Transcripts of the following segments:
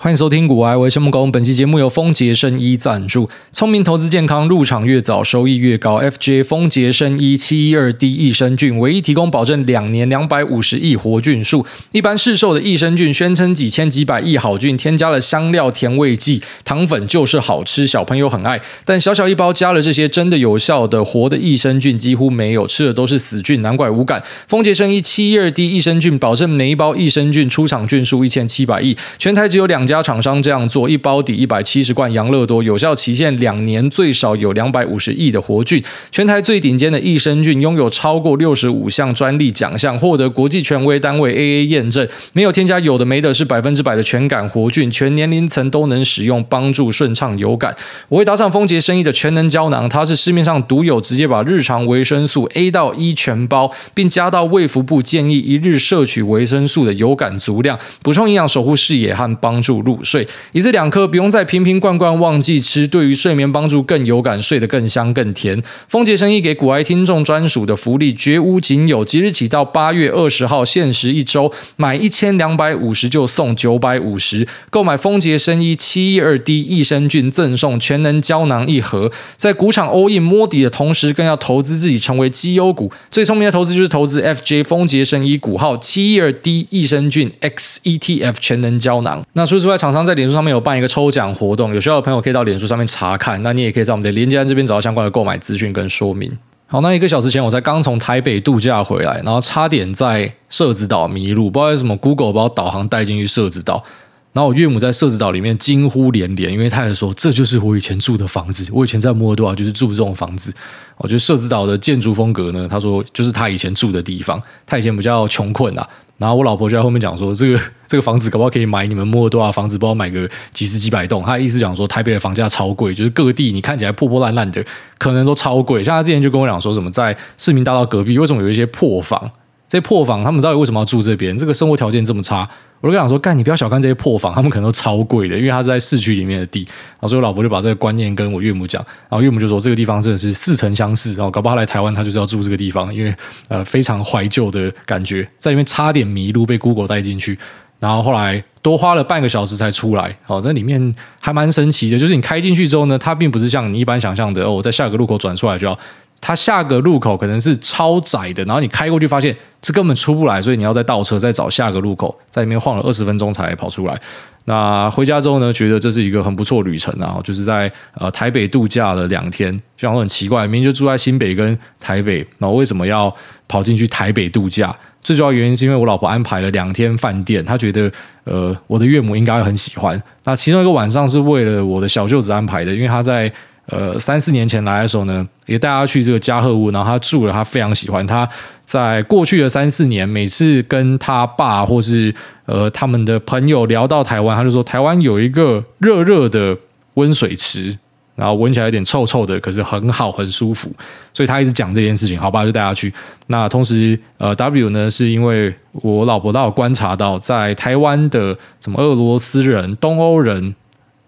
欢迎收听股癌，我是陈木工。本期节目由丰杰生医赞助。聪明投资健康，入场越早收益越高。FJ 丰杰生医七一二 D 益生菌，唯一提供保证两年两百五十亿活菌数。一般市售的益生菌宣称几千几百亿好菌，添加了香料、甜味剂、糖粉就是好吃，小朋友很爱。但小小一包加了这些真的有效的活的益生菌几乎没有，吃的都是死菌，难怪无感。丰杰生医七一二 D 益生菌保证每一包益生菌出厂菌数一千七百亿，全台只有两。家厂商这样做，一包抵一百七十罐养乐多，有效期限两年，最少有两百五十亿的活菌。全台最顶尖的益生菌，拥有超过六十五项专利奖项，获得国际权威单位 AA 验证，没有添加有的没的，是百分之百的全感活菌，全年龄层都能使用，帮助顺畅有感。我会搭上丰杰生意的全能胶囊，它是市面上独有，直接把日常维生素 A 到 E 全包，并加到卫福部建议一日摄取维生素的有感足量，补充营养，守护视野和帮助。入睡一次两颗，不用再瓶瓶罐罐忘记吃，对于睡眠帮助更有感，睡得更香更甜。丰杰生医给股癌听众专属的福利绝无仅有，即日起到八月二十号限时一周，买一千两百五十就送九百五十，购买丰杰生医七一二 D 益生菌赠送全能胶囊一盒，在股场 all in 摸底的同时，更要投资自己成为绩优股。最聪明的投资就是投资 FJ 丰杰生医股号七一二 D 益生菌 X ETF 全能胶囊。那除此之外，厂商在脸书上面有办一个抽奖活动，有需要的朋友可以到脸书上面查看。那你也可以在我们的连接这边找到相关的购买资讯跟说明。好，那一个小时前我才刚从台北度假回来，然后差点在社子岛迷路，不知道为什么 Google 把我导航带进去社子岛。然后我岳母在社子岛里面惊呼连连，因为他也说这就是我以前住的房子，我以前在摩尔多瓦就是住这种房子。我觉得社子岛的建筑风格呢，他说就是他以前住的地方，他以前比较穷困啊。然后我老婆就在后面讲说，这个 这个房子搞不好可以买你们摩尔多少房子，不知道买个几十几百栋。她的意思讲说，台北的房价超贵，就是各地你看起来破破烂烂的，可能都超贵。像她之前就跟我讲说什么，在市民大道隔壁为什么有一些破房？这些破房他们到底为什么要住这边？这个生活条件这么差？我就跟他说：“干，你不要小看这些破房，他们可能都超贵的，因为他是在市区里面的地。”然后所以我老婆就把这个观念跟我岳母讲，然后岳母就说：“这个地方真的是似曾相识。”然后搞不好来台湾，他就是要住这个地方，因为呃非常怀旧的感觉，在里面差点迷路，被 Google 带进去，然后后来多花了半个小时才出来。哦，在里面还蛮神奇的，就是你开进去之后呢，它并不是像你一般想象的哦，我在下个路口转出来就要。它下个路口可能是超窄的，然后你开过去发现这根本出不来，所以你要再倒车，再找下个路口，在里面晃了二十分钟才跑出来。那回家之后呢，觉得这是一个很不错旅程啊，就是在呃台北度假了两天，就想说很奇怪，明明就住在新北跟台北，那为什么要跑进去台北度假？最主要原因是因为我老婆安排了两天饭店，她觉得呃我的岳母应该很喜欢。那其中一个晚上是为了我的小舅子安排的，因为他在。呃，三四年前来的时候呢，也带他去这个加贺屋，然后他住了，他非常喜欢。他在过去的三四年，每次跟他爸或是呃他们的朋友聊到台湾，他就说台湾有一个热热的温水池，然后闻起来有点臭臭的，可是很好，很舒服。所以他一直讲这件事情，好吧，就带他去。那同时，呃，W 呢，是因为我老婆都有观察到，在台湾的什么俄罗斯人、东欧人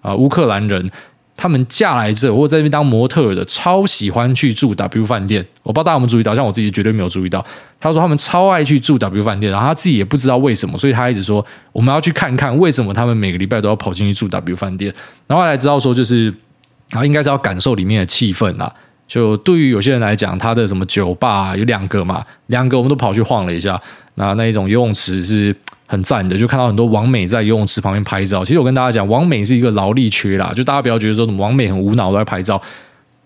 啊、乌克兰人。他们嫁来这或者在这边当模特的，超喜欢去住 W 饭店。我不知道大家有没有注意到，像我自己绝对没有注意到。他说他们超爱去住 W 饭店，然后他自己也不知道为什么，所以他一直说我们要去看看为什么他们每个礼拜都要跑进去住 W 饭店。然后后来知道说就是，然后应该是要感受里面的气氛啦。就对于有些人来讲，他的什么酒吧有两个嘛，两个我们都跑去晃了一下。那那一种游泳池是。很赞的，就看到很多王美在游泳池旁边拍照。其实我跟大家讲，王美是一个劳力缺啦，就大家不要觉得说王美很无脑在拍照。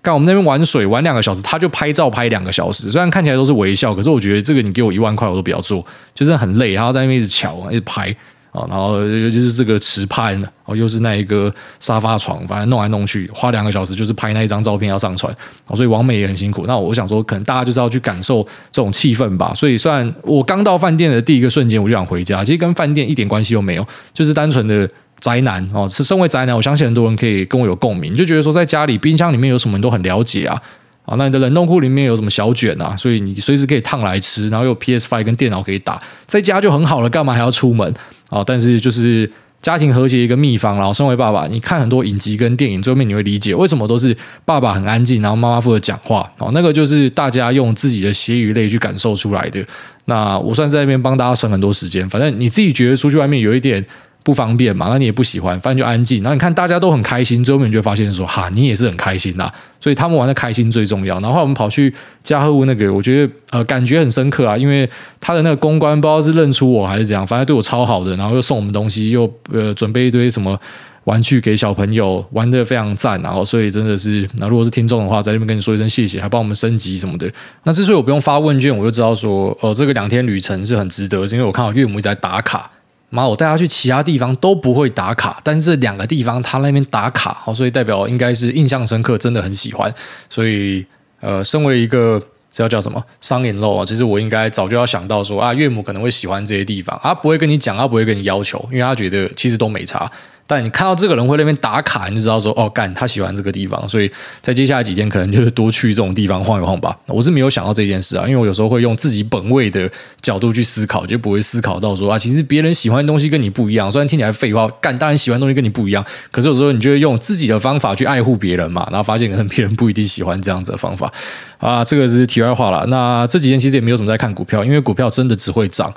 看我们那边玩水玩两个小时，他就拍照拍两个小时，虽然看起来都是微笑，可是我觉得这个你给我一万块我都不要做，就是很累，然后在那边一直瞧，一直拍。啊，然后就是这个池畔，哦，又是那一个沙发床，反正弄来弄去，花两个小时就是拍那一张照片要上传，所以王美也很辛苦。那我想说，可能大家就是要去感受这种气氛吧。所以，虽然我刚到饭店的第一个瞬间我就想回家，其实跟饭店一点关系都没有，就是单纯的宅男哦。是身为宅男，我相信很多人可以跟我有共鸣，就觉得说在家里冰箱里面有什么你都很了解啊。啊，那你的冷冻库里面有什么小卷啊？所以你随时可以烫来吃，然后有 PS Five 跟电脑可以打，在家就很好了，干嘛还要出门？啊，但是就是家庭和谐一个秘方。然后身为爸爸，你看很多影集跟电影，最后面你会理解为什么都是爸爸很安静，然后妈妈负责讲话。哦，那个就是大家用自己的血与泪去感受出来的。那我算是在那边帮大家省很多时间。反正你自己觉得出去外面有一点不方便嘛，那你也不喜欢，反正就安静。然后你看大家都很开心，最后面你就发现说，哈，你也是很开心呐。所以他们玩的开心最重要。然后我们跑去加贺屋那个，我觉得呃感觉很深刻啊，因为他的那个公关不知道是认出我还是怎样，反正对我超好的，然后又送我们东西，又呃准备一堆什么玩具给小朋友，玩得非常赞。然后所以真的是，那如果是听众的话，在这边跟你说一声谢谢，还帮我们升级什么的。那之所以我不用发问卷，我就知道说，呃，这个两天旅程是很值得，是因为我看到岳母一直在打卡。妈，我带他去其他地方都不会打卡，但是两个地方他那边打卡，所以代表应该是印象深刻，真的很喜欢。所以，呃，身为一个这要叫什么商业漏啊，其实我应该早就要想到说啊，岳母可能会喜欢这些地方，他不会跟你讲，他不会跟你要求，因为他觉得其实都没差。但你看到这个人会那边打卡，你就知道说哦，干他喜欢这个地方，所以在接下来几天可能就是多去这种地方晃一晃吧。我是没有想到这件事啊，因为我有时候会用自己本位的角度去思考，就不会思考到说啊，其实别人喜欢的东西跟你不一样。虽然听起来废话，干当然喜欢的东西跟你不一样，可是有时候你就会用自己的方法去爱护别人嘛，然后发现可能别人不一定喜欢这样子的方法啊。这个是题外话了。那这几天其实也没有什么在看股票，因为股票真的只会涨。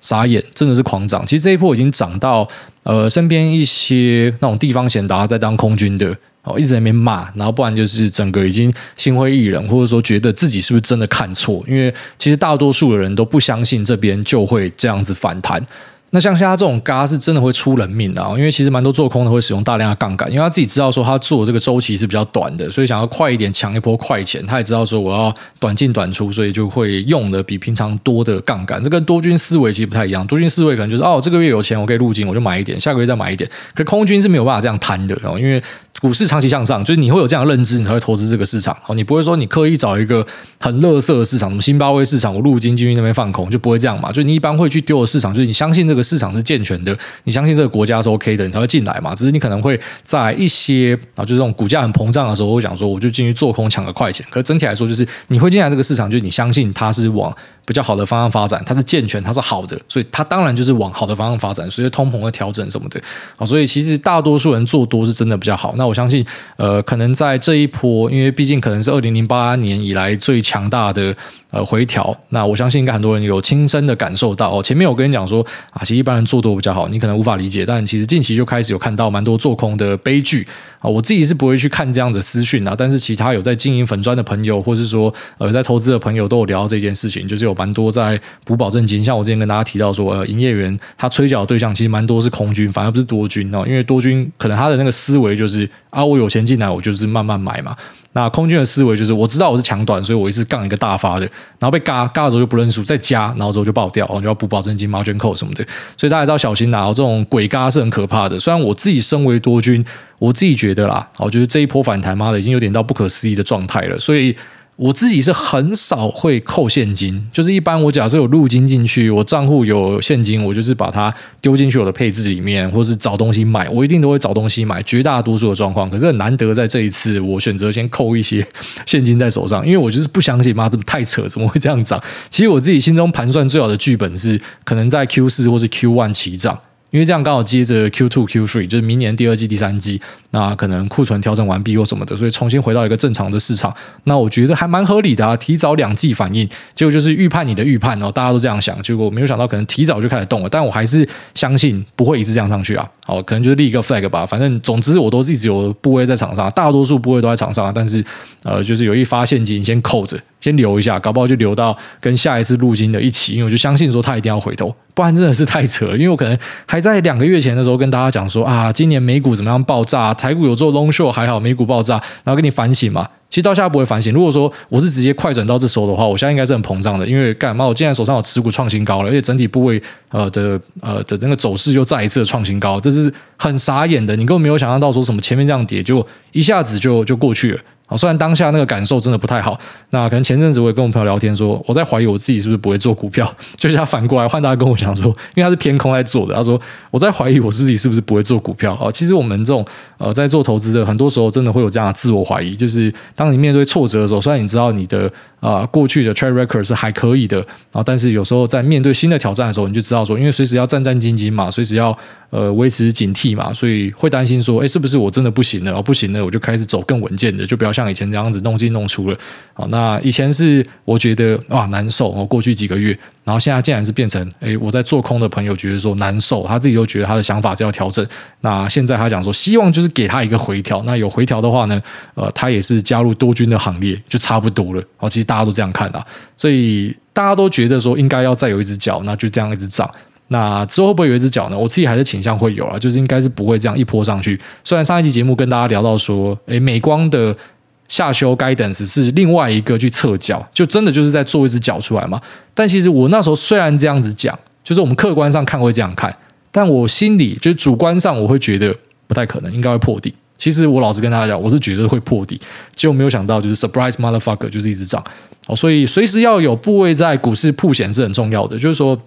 傻眼，真的是狂涨。其实这一波已经涨到，呃，身边一些那种地方贤达在当空军的哦，一直在那边骂，然后不然就是整个已经心灰意冷，或者说觉得自己是不是真的看错？因为其实大多数的人都不相信这边就会这样子反弹。那像现在这种嘎是真的会出人命的啊！因为其实蛮多做空的会使用大量的杠杆，因为他自己知道说他做这个周期是比较短的，所以想要快一点抢一波快钱。他也知道说我要短进短出，所以就会用的比平常多的杠杆。这跟多军思维其实不太一样，多军思维可能就是哦，这个月有钱我可以入金，我就买一点，下个月再买一点。可空军是没有办法这样贪的哦，因为股市长期向上，就是你会有这样的认知，你才会投资这个市场。哦，你不会说你刻意找一个很垃圾的市场，什么辛巴威市场，我入金进去那边放空，就不会这样嘛。就你一般会去丢的市场，就是你相信这个个市场是健全的，你相信这个国家是 OK 的，你才会进来嘛。只是你可能会在一些啊，就是这种股价很膨胀的时候，会想说我就进去做空抢个快钱。可整体来说，就是你会进来这个市场，就是你相信它是往比较好的方向发展，它是健全，它是好的，所以它当然就是往好的方向发展。随着通膨的调整什么的啊，所以其实大多数人做多是真的比较好。那我相信，呃，可能在这一波，因为毕竟可能是二零零八年以来最强大的。呃，回调，那我相信应该很多人有亲身的感受到哦。前面我跟你讲说啊，其实一般人做多比较好，你可能无法理解，但其实近期就开始有看到蛮多做空的悲剧啊。我自己是不会去看这样子私讯啊，但是其他有在经营粉砖的朋友，或是说呃在投资的朋友，都有聊到这件事情，就是有蛮多在补保证金。像我之前跟大家提到说，呃，营业员他催缴的对象其实蛮多是空军，反而不是多军哦，因为多军可能他的那个思维就是啊，我有钱进来，我就是慢慢买嘛。那空军的思维就是，我知道我是强短，所以我一次杠一个大发的，然后被嘎嘎的时候就不认输，再加，然后之后就爆掉，然后就要补保证金、麻卷扣什么的，所以大家知道小心呐。这种鬼嘎是很可怕的。虽然我自己身为多军，我自己觉得啦，我觉得这一波反弹妈的已经有点到不可思议的状态了，所以。我自己是很少会扣现金，就是一般我假设有入金进去，我账户有现金，我就是把它丢进去我的配置里面，或是找东西买，我一定都会找东西买。绝大多数的状况，可是很难得在这一次，我选择先扣一些现金在手上，因为我就是不相信，妈，这么太扯，怎么会这样涨？其实我自己心中盘算最好的剧本是，可能在 Q 四或是 Q one 起涨。因为这样刚好接着 Q two Q three，就是明年第二季、第三季，那可能库存调整完毕或什么的，所以重新回到一个正常的市场，那我觉得还蛮合理的啊。提早两季反应，结果就是预判你的预判哦，大家都这样想，结果没有想到可能提早就开始动了，但我还是相信不会一直这样上去啊。好，可能就是立一个 flag 吧，反正总之我都是一直有部位在场上，大多数部位都在场上，但是呃，就是有一发现金先扣着。先留一下，搞不好就留到跟下一次入金的一起，因为我就相信说他一定要回头，不然真的是太扯了。因为我可能还在两个月前的时候跟大家讲说啊，今年美股怎么样爆炸，台股有做 long short 还好，美股爆炸，然后跟你反省嘛。其实到现在不会反省。如果说我是直接快转到这时候的话，我现在应该是很膨胀的，因为干嘛？我现在手上有持股创新高了，而且整体部位呃的呃的那个走势又再一次的创新高，这是很傻眼的。你根本没有想象到说什么前面这样跌，就一下子就就过去了。啊，虽然当下那个感受真的不太好，那可能前阵子我也跟我朋友聊天说，我在怀疑我自己是不是不会做股票，就是他反过来换大家跟我讲说，因为他是偏空在做的，他说我在怀疑我自己是不是不会做股票啊。其实我们这种呃在做投资的，很多时候真的会有这样的自我怀疑，就是当你面对挫折的时候，虽然你知道你的啊、呃、过去的 track record 是还可以的，然后但是有时候在面对新的挑战的时候，你就知道说，因为随时要战战兢兢嘛，随时要呃维持警惕嘛，所以会担心说，哎，是不是我真的不行了？哦，不行了，我就开始走更稳健的，就不要像以前这样子弄进弄出了。啊，那以前是我觉得哇难受哦，过去几个月，然后现在竟然是变成，哎，我在做空的朋友觉得说难受，他自己都觉得他的想法是要调整。那现在他讲说，希望就是给他一个回调。那有回调的话呢，呃，他也是加入多军的行列，就差不多了。哦，其实大家都这样看的，所以大家都觉得说应该要再有一只脚，那就这样一直涨。那之后会不会有一只脚呢？我自己还是倾向会有啊，就是应该是不会这样一波上去。虽然上一期节目跟大家聊到说，诶，美光的下修 guidance 是另外一个去测脚，就真的就是在做一只脚出来嘛。但其实我那时候虽然这样子讲，就是我们客观上看会这样看，但我心里就是主观上我会觉得不太可能，应该会破底。其实我老实跟大家讲，我是觉得会破底，结果没有想到就是 surprise motherfucker 就是一直涨。好，所以随时要有部位在股市曝险是很重要的，就是说。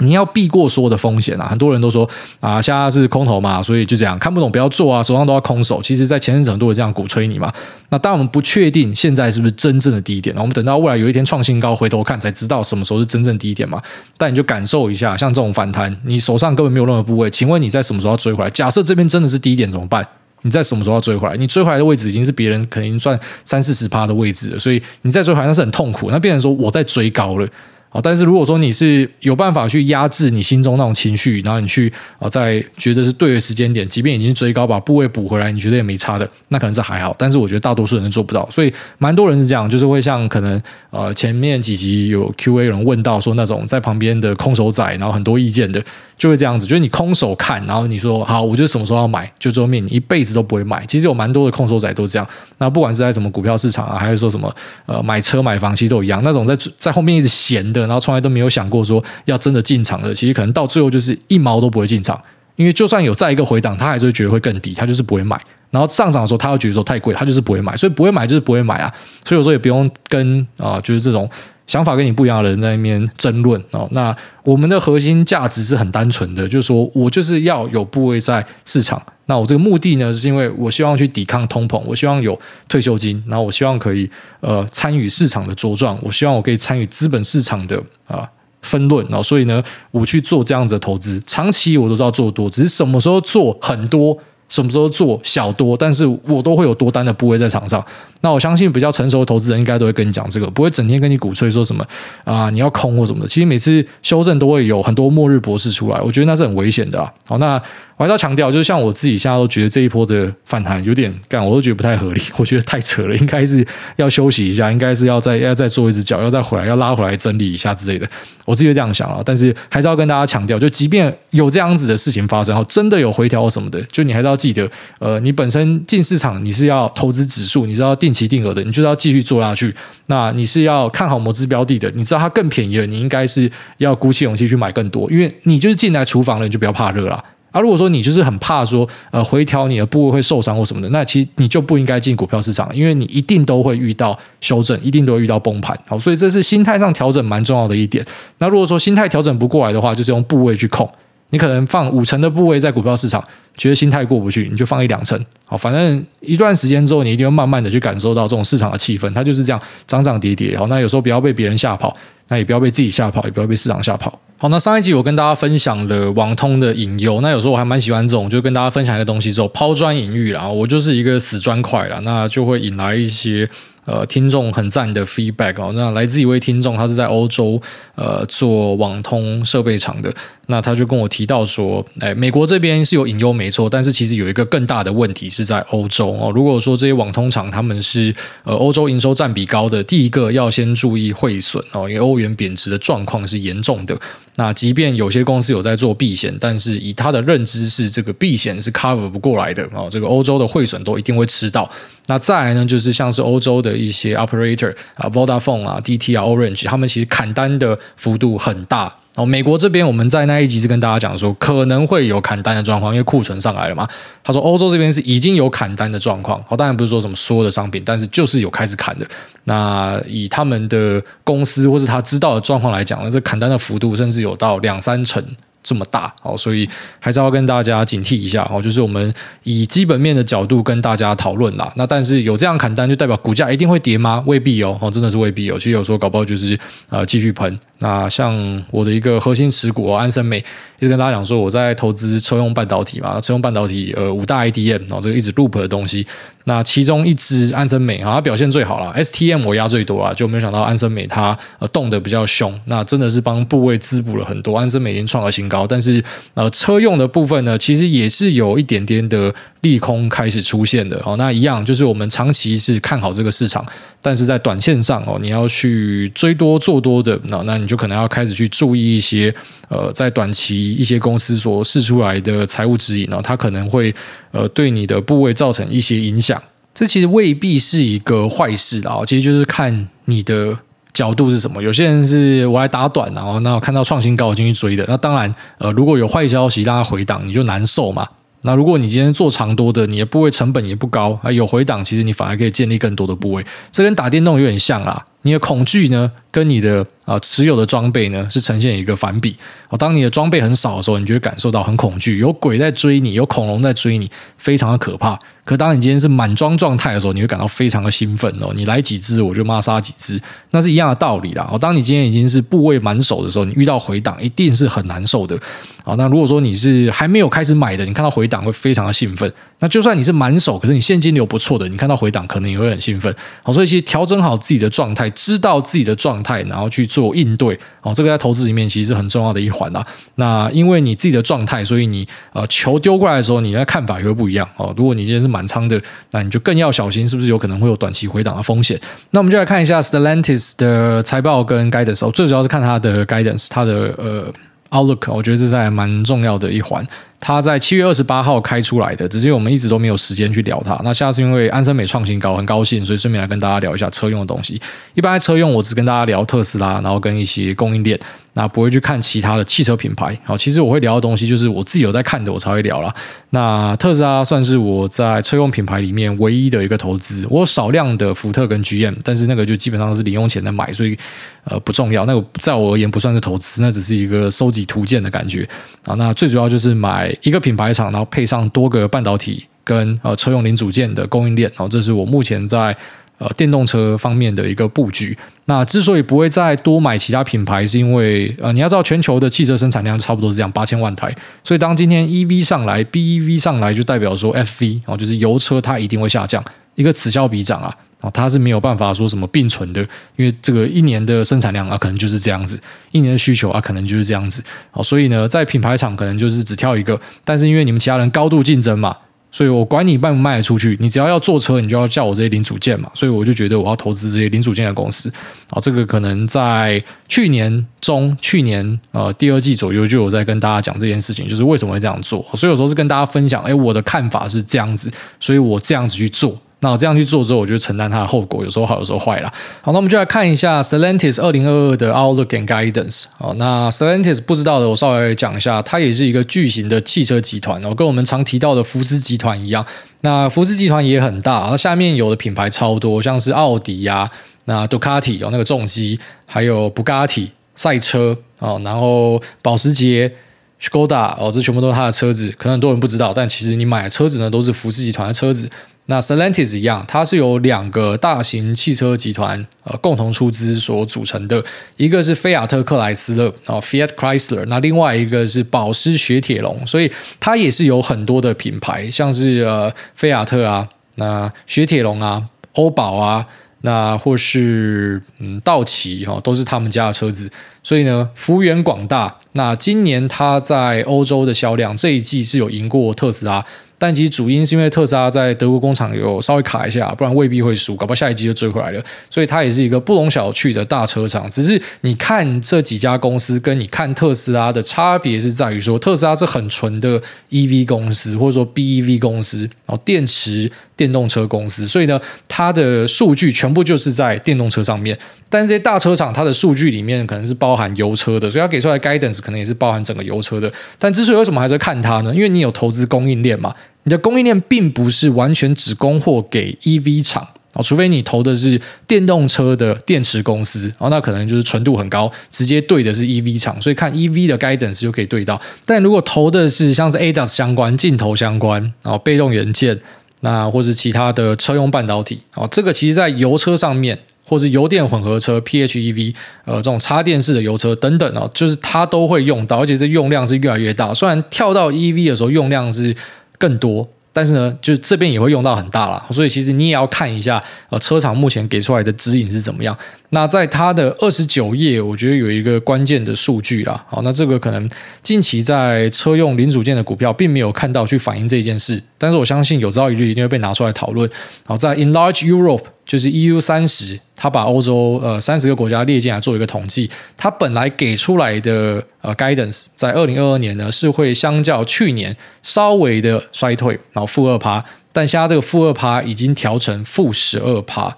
你要避过所有的风险啊！很多人都说啊，现在是空头嘛，所以就这样看不懂不要做啊，手上都要空手。其实，在前阵子很多人这样鼓吹你嘛。那当我们不确定现在是不是真正的低点，我们等到未来有一天创新高，回头看才知道什么时候是真正低点嘛。但你就感受一下，像这种反弹，你手上根本没有任何部位，请问你在什么时候要追回来？假设这边真的是低点怎么办？你在什么时候要追回来？你追回来的位置已经是别人可能赚三四十趴的位置了，所以你再追回来那是很痛苦。那变成说我在追高了。啊，但是如果说你是有办法去压制你心中那种情绪，然后你去啊，在觉得是对的时间点，即便已经追高把部位补回来，你觉得也没差的，那可能是还好。但是我觉得大多数人做不到，所以蛮多人是这样，就是会像可能呃前面几集有 Q&A 有人问到说那种在旁边的空手仔，然后很多意见的。就会这样子，就是你空手看，然后你说好，我就什么时候要买，就后面你一辈子都不会买。其实有蛮多的空手仔都这样。那不管是在什么股票市场啊，还是说什么呃买车买房，其实都一样。那种在在后面一直闲的，然后从来都没有想过说要真的进场的，其实可能到最后就是一毛都不会进场，因为就算有再一个回档，他还是会觉得会更低，他就是不会买。然后上涨的时候，他又觉得说太贵，他就是不会买。所以不会买就是不会买啊。所以有时候也不用跟啊、就是这种。想法跟你不一样的人在那边争论哦，那我们的核心价值是很单纯的，就是说我就是要有部位在市场。那我这个目的呢，是因为我希望去抵抗通膨，我希望有退休金，然后我希望可以呃参与市场的茁壮，我希望我可以参与资本市场的啊、分论。然后所以呢，我去做这样子的投资，长期我都知道做多，只是什么时候做很多。什么时候做小多，但是我都会有多单的部位在场上。那我相信比较成熟的投资人应该都会跟你讲这个，不会整天跟你鼓吹说什么啊、你要空或什么的。其实每次修正都会有很多末日博士出来，我觉得那是很危险的啊。好，那我还要强调，就是像我自己现在都觉得这一波的反弹有点干，我都觉得不太合理，我觉得太扯了，应该是要休息一下，应该是要再要再做一只脚，要再回来，要拉回来整理一下之类的。我自己就这样想啊，但是还是要跟大家强调，就即便有这样子的事情发生，然后真的有回调或什么的，就你还是要记得，呃，你本身进市场你是要投资指数，你是要定定期定额的，你就是要继续做下去。那你是要看好某只标的的，你知道它更便宜了，你应该是要鼓起勇气去买更多，因为你就是进来厨房了，你就不要怕热了。啊，如果说你就是很怕说，呃，回调你的部位会受伤或什么的，那其实你就不应该进股票市场，因为你一定都会遇到修正，一定都会遇到崩盘。好，所以这是心态上调整蛮重要的一点。那如果说心态调整不过来的话，就是用部位去控。你可能放五成的部位在股票市场，觉得心态过不去，你就放一两成。好，反正一段时间之后，你一定会慢慢的去感受到这种市场的气氛，它就是这样涨涨跌跌。好，那有时候不要被别人吓跑，那也不要被自己吓跑，也不要被市场吓跑。好，那上一集我跟大家分享了网通的引诱，那有时候我还蛮喜欢这种，就跟大家分享一个东西之后抛砖引玉，然后我就是一个死砖块了，那就会引来一些。呃，听众很赞的 feedback 哦，那来自一位听众，他是在欧洲呃做网通设备厂的，那他就跟我提到说，哎，美国这边是有隐忧没错，但是其实有一个更大的问题是在欧洲哦。如果说这些网通厂他们是呃欧洲营收占比高的，第一个要先注意汇损哦，因为欧元贬值的状况是严重的。那即便有些公司有在做避险，但是以他的认知是这个避险是 cover 不过来的哦，这个欧洲的汇损都一定会吃到。那再来呢，就是像是欧洲的一些 operator 啊，Vodafone 啊，DT 啊，Orange，他们其实砍单的幅度很大。哦，美国这边我们在那一集是跟大家讲说可能会有砍单的状况，因为库存上来了嘛。他说欧洲这边是已经有砍单的状况，哦，当然不是说什么所有的商品，但是就是有开始砍的。那以他们的公司或是他知道的状况来讲呢，这砍单的幅度甚至有到两三成这么大哦，所以还是要跟大家警惕一下哦，就是我们以基本面的角度跟大家讨论啦。那但是有这样砍单，就代表股价一定会跌吗？未必哦，哦，真的是未必哦。其实有时候搞不好就是呃继续喷。那像我的一个核心持股，安森美，一直跟大家讲说我在投资车用半导体嘛，车用半导体呃五大 IDM 哦，这个一直 loop 的东西。那其中一支安森美啊，它表现最好了，STM 我压最多了，就没有想到安森美它呃动得比较凶，那真的是帮部位滋补了很多，安森美已经创了新高，但是呃车用的部分呢，其实也是有一点点的。利空开始出现的哦，那一样就是我们长期是看好这个市场，但是在短线上哦，你要去追多做多的，那那你就可能要开始去注意一些呃，在短期一些公司所释出来的财务指引呢，它可能会呃对你的部位造成一些影响。这其实未必是一个坏事啊，其实就是看你的角度是什么。有些人是我来打短，然后那我看到创新高我进去追的，那当然呃，如果有坏消息让它回档，你就难受嘛。那如果你今天做长多的，你的部位成本也不高，啊有回档，其实你反而可以建立更多的部位，这跟打电动有点像啦。你的恐惧呢，跟你的啊、持有的装备呢，是呈现一个反比。哦，当你的装备很少的时候，你就会感受到很恐惧，有鬼在追你，有恐龙在追你，非常的可怕。可当你今天是满装状态的时候，你会感到非常的兴奋哦。你来几只，我就骂杀几只，那是一样的道理啦。哦，当你今天已经是部位满手的时候，你遇到回档，一定是很难受的。好，那如果说你是还没有开始买的，你看到回档会非常的兴奋。那就算你是满手，可是你现金流不错的，你看到回档可能也会很兴奋。好，所以其实调整好自己的状态，知道自己的状态，然后去做应对。哦，这个在投资里面其实是很重要的一环啦。那因为你自己的状态，所以你呃球丢过来的时候，你的看法也会不一样。哦，如果你今天是满仓的，那你就更要小心，是不是有可能会有短期回档的风险？那我们就来看一下 Stellantis 的财报跟 Guidance。哦，最主要是看它的 Guidance，它的呃。Outlook，我觉得这是还蛮重要的一环。它在七月二十八号开出来的，只是我们一直都没有时间去聊它。那下次因为安森美创新高，很高兴，所以顺便来跟大家聊一下车用的东西。一般车用，我只跟大家聊特斯拉，然后跟一些供应链。那不会去看其他的汽车品牌，好，其实我会聊的东西就是我自己有在看的，我才会聊啦。那特斯拉算是我在车用品牌里面唯一的一个投资，我有少量的福特跟 GM，但是那个就基本上是零用钱在买，所以呃不重要。那个在我而言不算是投资，那只是一个收集图鉴的感觉啊。那最主要就是买一个品牌厂，然后配上多个半导体跟呃车用零组件的供应链，然后这是我目前在。呃，电动车方面的一个布局。那之所以不会再多买其他品牌，是因为呃，你要知道全球的汽车生产量差不多是这样，八千万台。所以当今天 EV 上来，BEV 上来，就代表说 FV 哦，就是油车它一定会下降，一个此消彼长啊啊，它是没有办法说什么并存的，因为这个一年的生产量啊，可能就是这样子，一年的需求啊，可能就是这样子。好，所以呢，在品牌厂可能就是只挑一个，但是因为你们其他人高度竞争嘛。所以我管你卖不卖得出去，你只要要坐车，你就要叫我这些零组件嘛。所以我就觉得我要投资这些零组件的公司。啊，这个可能在去年中、去年呃第二季左右就有在跟大家讲这件事情，就是为什么会这样做。所以有时候是跟大家分享，哎，我的看法是这样子，所以我这样子去做。那我这样去做之后，我就承担它的后果，有时候好，有时候坏啦。好，那我们就来看一下 Stellantis 二零二二的 Outlook and Guidance。好，那 Stellantis 不知道的，我稍微讲一下，它也是一个巨型的汽车集团哦，跟我们常提到的福斯集团一样。那福斯集团也很大，那下面有的品牌超多，像是奥迪呀、啊、那杜卡迪有那个重机，还有布加迪赛车哦，然后保时捷、Skoda 哦，这全部都是它的车子，可能很多人不知道，但其实你买的车子呢，都是福斯集团的车子。那 Stellantis 一样，它是由两个大型汽车集团呃共同出资所组成的，一个是菲亚特克莱斯勒啊 Fiat Chrysler，那另外一个是保时雪铁龙，所以它也是有很多的品牌，像是呃菲亚特啊，那雪铁龙啊，欧宝啊，那或是嗯道奇哈，都是他们家的车子，所以呢幅员广大。那今年它在欧洲的销量这一季是有赢过特斯拉。但其实主因是因为特斯拉在德国工厂有稍微卡一下，不然未必会输，搞不好下一季就追回来了。所以它也是一个不容小觑的大车厂。只是你看这几家公司跟你看特斯拉的差别是在于说，特斯拉是很纯的 EV 公司，或者说 BEV 公司，然后电池电动车公司。所以呢，它的数据全部就是在电动车上面。但是这些大车厂它的数据里面可能是包含油车的，所以它给出来的 guidance 可能也是包含整个油车的。但之所以为什么还是看它呢？因为你有投资供应链嘛。你的供应链并不是完全只供货给 EV 厂，啊，除非你投的是电动车的电池公司，啊，那可能就是纯度很高，直接对的是 EV 厂，所以看 EV 的 guidance 就可以对到。但如果投的是像是 ADAS 相关、镜头相关，然后被动元件，那或是其他的车用半导体，啊，这个其实在油车上面，或是油电混合车 PHEV，呃，这种插电式的油车等等啊，就是它都会用到，而且这用量是越来越大。虽然跳到 EV 的时候用量是更多。但是呢，就这边也会用到很大了，所以其实你也要看一下，呃，车厂目前给出来的指引是怎么样。那在它的二十九页，我觉得有一个关键的数据啦。好，那这个可能近期在车用零组件的股票并没有看到去反映这件事，但是我相信有朝一日一定会被拿出来讨论。好，在 Enlarge Europe。就是 EU 三十，他把欧洲呃三十个国家列进来做一个统计，他本来给出来的呃 guidance 在二零二二年呢是会相较去年稍微的衰退，然后负二趴，但现在这个负二趴已经调成负十二趴，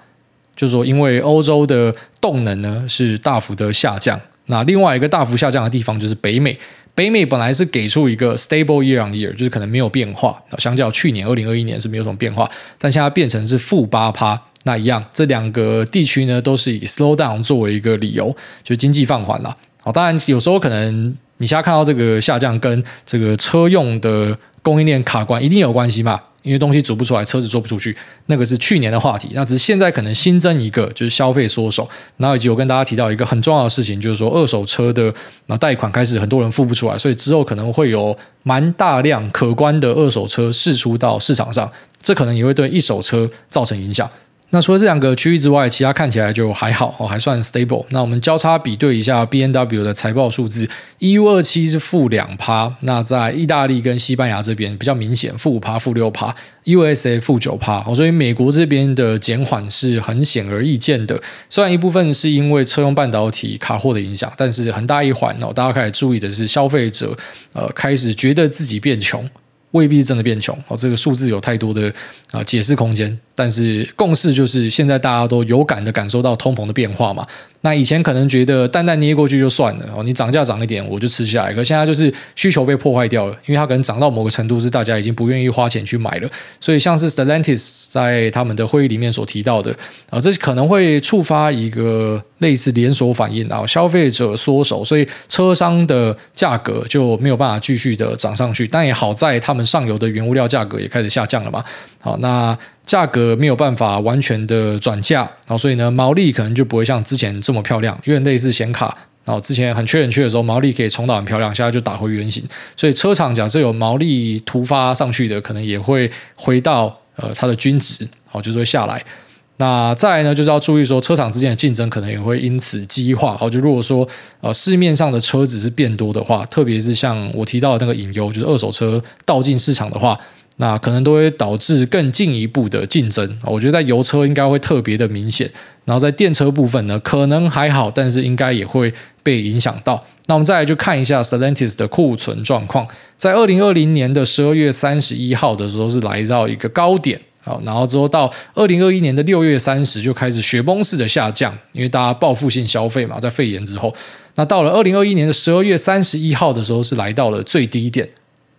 就是说因为欧洲的动能呢是大幅的下降，那另外一个大幅下降的地方就是北美，北美本来是给出一个 stable year on year，就是可能没有变化，相较去年二零二一年是没有什么变化，但现在变成是负八趴。那一样，这两个地区呢，都是以 slow down 作为一个理由，就经济放缓了。好，当然有时候可能你现在看到这个下降，跟这个车用的供应链卡关一定有关系嘛？因为东西组不出来，车子做不出去，那个是去年的话题。那只是现在可能新增一个，就是消费缩手。然后以及我跟大家提到一个很重要的事情，就是说二手车的那贷款开始很多人付不出来，所以之后可能会有蛮大量可观的二手车释出到市场上，这可能也会对一手车造成影响。那除了这两个区域之外，其他看起来就还好哦，还算 stable。那我们交叉比对一下 B N W 的财报数字，EU 二七是负两趴，那在意大利跟西班牙这边比较明显，负五趴、负六趴，USA 负九趴哦。所以美国这边的减缓是很显而易见的。虽然一部分是因为车用半导体卡货的影响，但是很大一环哦，大家开始注意的是消费者呃开始觉得自己变穷。未必真的变穷哦，这个数字有太多的啊解释空间。但是共识就是，现在大家都有感的感受到通膨的变化嘛。那以前可能觉得淡淡捏过去就算了哦，你涨价涨一点我就吃下来。可现在就是需求被破坏掉了，因为它可能涨到某个程度是大家已经不愿意花钱去买了。所以像是 Stellantis 在他们的会议里面所提到的啊，这可能会触发一个类似连锁反应啊，消费者缩手，所以车商的价格就没有办法继续的涨上去。但也好在他们上游的原物料价格也开始下降了嘛。好，那。价格没有办法完全的转嫁，然后所以呢，毛利可能就不会像之前这么漂亮，因为类似显卡，然后之前很缺很缺的时候，毛利可以冲到很漂亮，现在就打回原形。所以车厂假设有毛利突发上去的，可能也会回到呃它的均值，好，就是会下来。那再来呢，就是要注意说，车厂之间的竞争可能也会因此激化。好，就如果说呃市面上的车子是变多的话，特别是像我提到的那个隐忧，就是二手车倒进市场的话。那可能都会导致更进一步的竞争，我觉得在油车应该会特别的明显，然后在电车部分呢，可能还好，但是应该也会被影响到。那我们再来就看一下 Stellantis 的库存状况，在二零二零年的十二月三十一号的时候是来到一个高点，好，然后之后到二零二一年的六月三十就开始雪崩式的下降，因为大家报复性消费嘛，在肺炎之后，那到了二零二一年的十二月三十一号的时候是来到了最低点。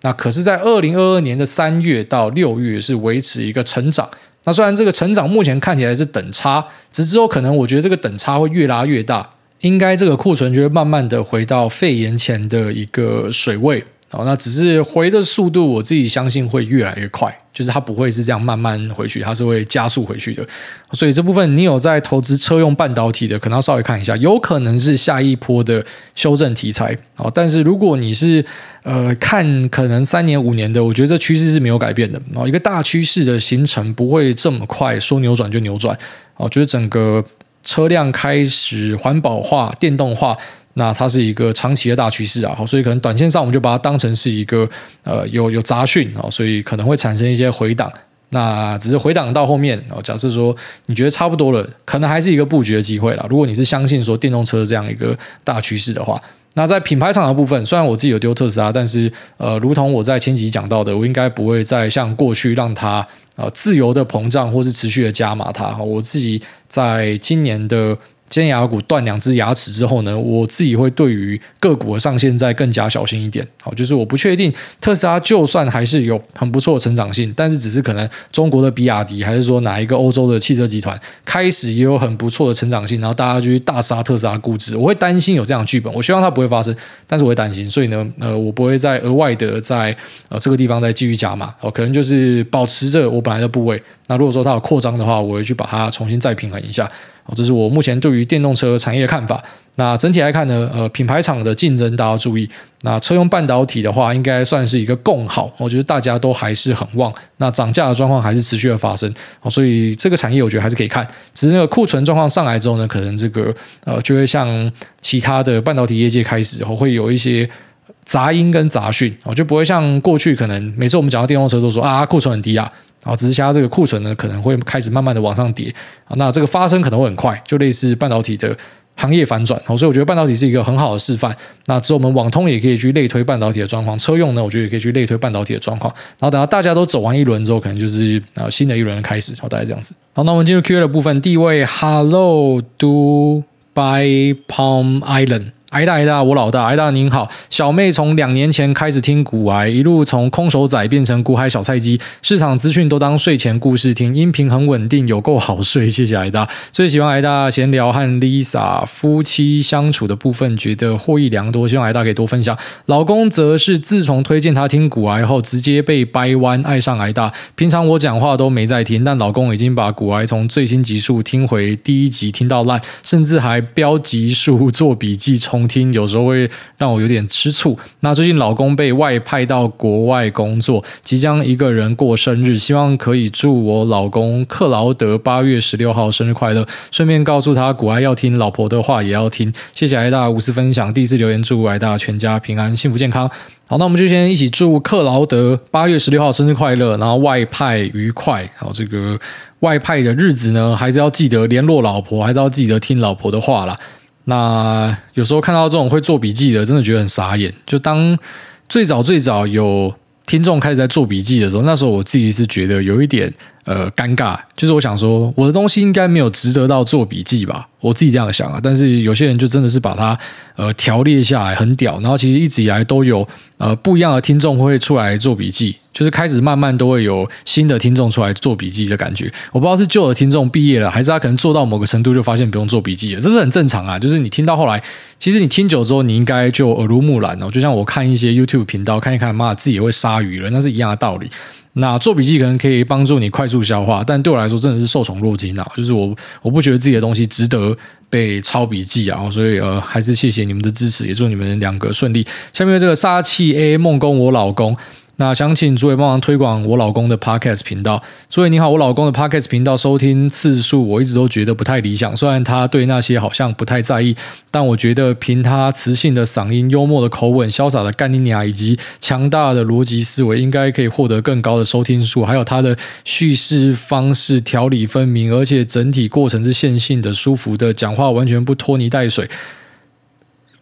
那可是，在二零二二年的三月到六月是维持一个成长。那虽然这个成长目前看起来是等差，只之后可能我觉得这个等差会越拉越大，应该这个库存就会慢慢的回到肺炎前的一个水位。哦，那只是回的速度，我自己相信会越来越快，就是它不会是这样慢慢回去，它是会加速回去的。所以这部分你有在投资车用半导体的，可能要稍微看一下，有可能是下一波的修正题材。哦，但是如果你是呃看可能三年五年的，我觉得这趋势是没有改变的。哦，一个大趋势的形成不会这么快说扭转就扭转。哦，就是整个车辆开始环保化、电动化。那它是一个长期的大趋势啊，所以可能短线上我们就把它当成是一个呃有有杂讯啊，所以可能会产生一些回档。那只是回档到后面啊，假设说你觉得差不多了，可能还是一个布局的机会啦。如果你是相信说电动车这样一个大趋势的话，那在品牌厂的部分，虽然我自己有丢特斯拉，但是呃，如同我在前几集讲到的，我应该不会再像过去让它呃自由的膨胀或是持续的加码它。我自己在今年的。尖牙股断两只牙齿之后呢，我自己会对于个股的上限再更加小心一点。好，就是我不确定特斯拉就算还是有很不错的成长性，但是只是可能中国的比亚迪，还是说哪一个欧洲的汽车集团开始也有很不错的成长性，然后大家就去大杀特斯拉估值，我会担心有这样的剧本。我希望它不会发生，但是我会担心，所以呢，呃，我不会再额外的在呃这个地方再继续加码。哦，可能就是保持着我本来的部位。那如果说它有扩张的话，我会去把它重新再平衡一下。这是我目前对于电动车产业的看法。那整体来看呢，呃，品牌厂的竞争大家注意。那车用半导体的话，应该算是一个共好。我觉得大家都还是很旺。那涨价的状况还是持续的发生。所以这个产业我觉得还是可以看。只是那个库存状况上来之后呢，可能这个呃就会像其他的半导体业界开始后会有一些杂音跟杂讯。我就不会像过去可能每次我们讲到电动车都说啊库存很低啊。啊，只是现在这个库存呢，可能会开始慢慢的往上叠啊。那这个发生可能会很快，就类似半导体的行业反转。所以我觉得半导体是一个很好的示范。那之后我们网通也可以去类推半导体的状况，车用呢，我觉得也可以去类推半导体的状况。然后等到大家都走完一轮之后，可能就是呃新的一轮的开始。好，大概这样子。好，那我们进入 Q&A 的部分。第一位，Hello Dubai Palm Island。挨大挨大，我老大，挨大您好。小妹从两年前开始听股癌，一路从空手仔变成股海小菜鸡，市场资讯都当睡前故事听，音频很稳定，有够好睡。谢谢挨大，最喜欢挨大闲聊和 Lisa 夫妻相处的部分，觉得获益良多，希望挨大可以多分享。老公则是自从推荐他听股癌后，直接被掰弯，爱上挨大。平常我讲话都没在听，但老公已经把股癌从最新集数听回第一集听到烂，甚至还标集数做笔记冲。听有时候会让我有点吃醋。那最近老公被外派到国外工作，即将一个人过生日，希望可以祝我老公克劳德八月十六号生日快乐。顺便告诉他，股癌要听，老婆的话也要听。谢谢挨大无私分享，第一次留言祝挨大全家平安、幸福、健康。好，那我们就先一起祝克劳德八月十六号生日快乐，然后外派愉快。好，这个外派的日子呢，还是要记得联络老婆，还是要记得听老婆的话啦。那有时候看到这种会做笔记的，真的觉得很傻眼。就当最早最早有听众开始在做笔记的时候，那时候我自己是觉得有一点呃尴尬，就是我想说我的东西应该没有值得到做笔记吧。我自己这样想啊，但是有些人就真的是把它呃条列下来，很屌。然后其实一直以来都有呃不一样的听众会出来做笔记，就是开始慢慢都会有新的听众出来做笔记的感觉。我不知道是旧的听众毕业了，还是他可能做到某个程度就发现不用做笔记了，这是很正常啊。就是你听到后来，其实你听久之后，你应该就耳濡目染哦。就像我看一些 YouTube 频道，看一看，妈自己也会鲨鱼了，那是一样的道理。那做笔记可能可以帮助你快速消化，但对我来说真的是受宠若惊啊！就是我我不觉得自己的东西值得被抄笔记啊，所以呃，还是谢谢你们的支持，也祝你们两个顺利。下面这个杀气 A 梦工我老公。那想请诸位帮忙推广我老公的 Podcast 频道。诸位你好，我老公的 Podcast 频道收听次数我一直都觉得不太理想，虽然他对那些好像不太在意，但我觉得凭他磁性的嗓音、幽默的口吻、潇洒的干你娘以及强大的逻辑思维，应该可以获得更高的收听数。还有他的叙事方式条理分明，而且整体过程是线性的、舒服的，讲话完全不拖泥带水。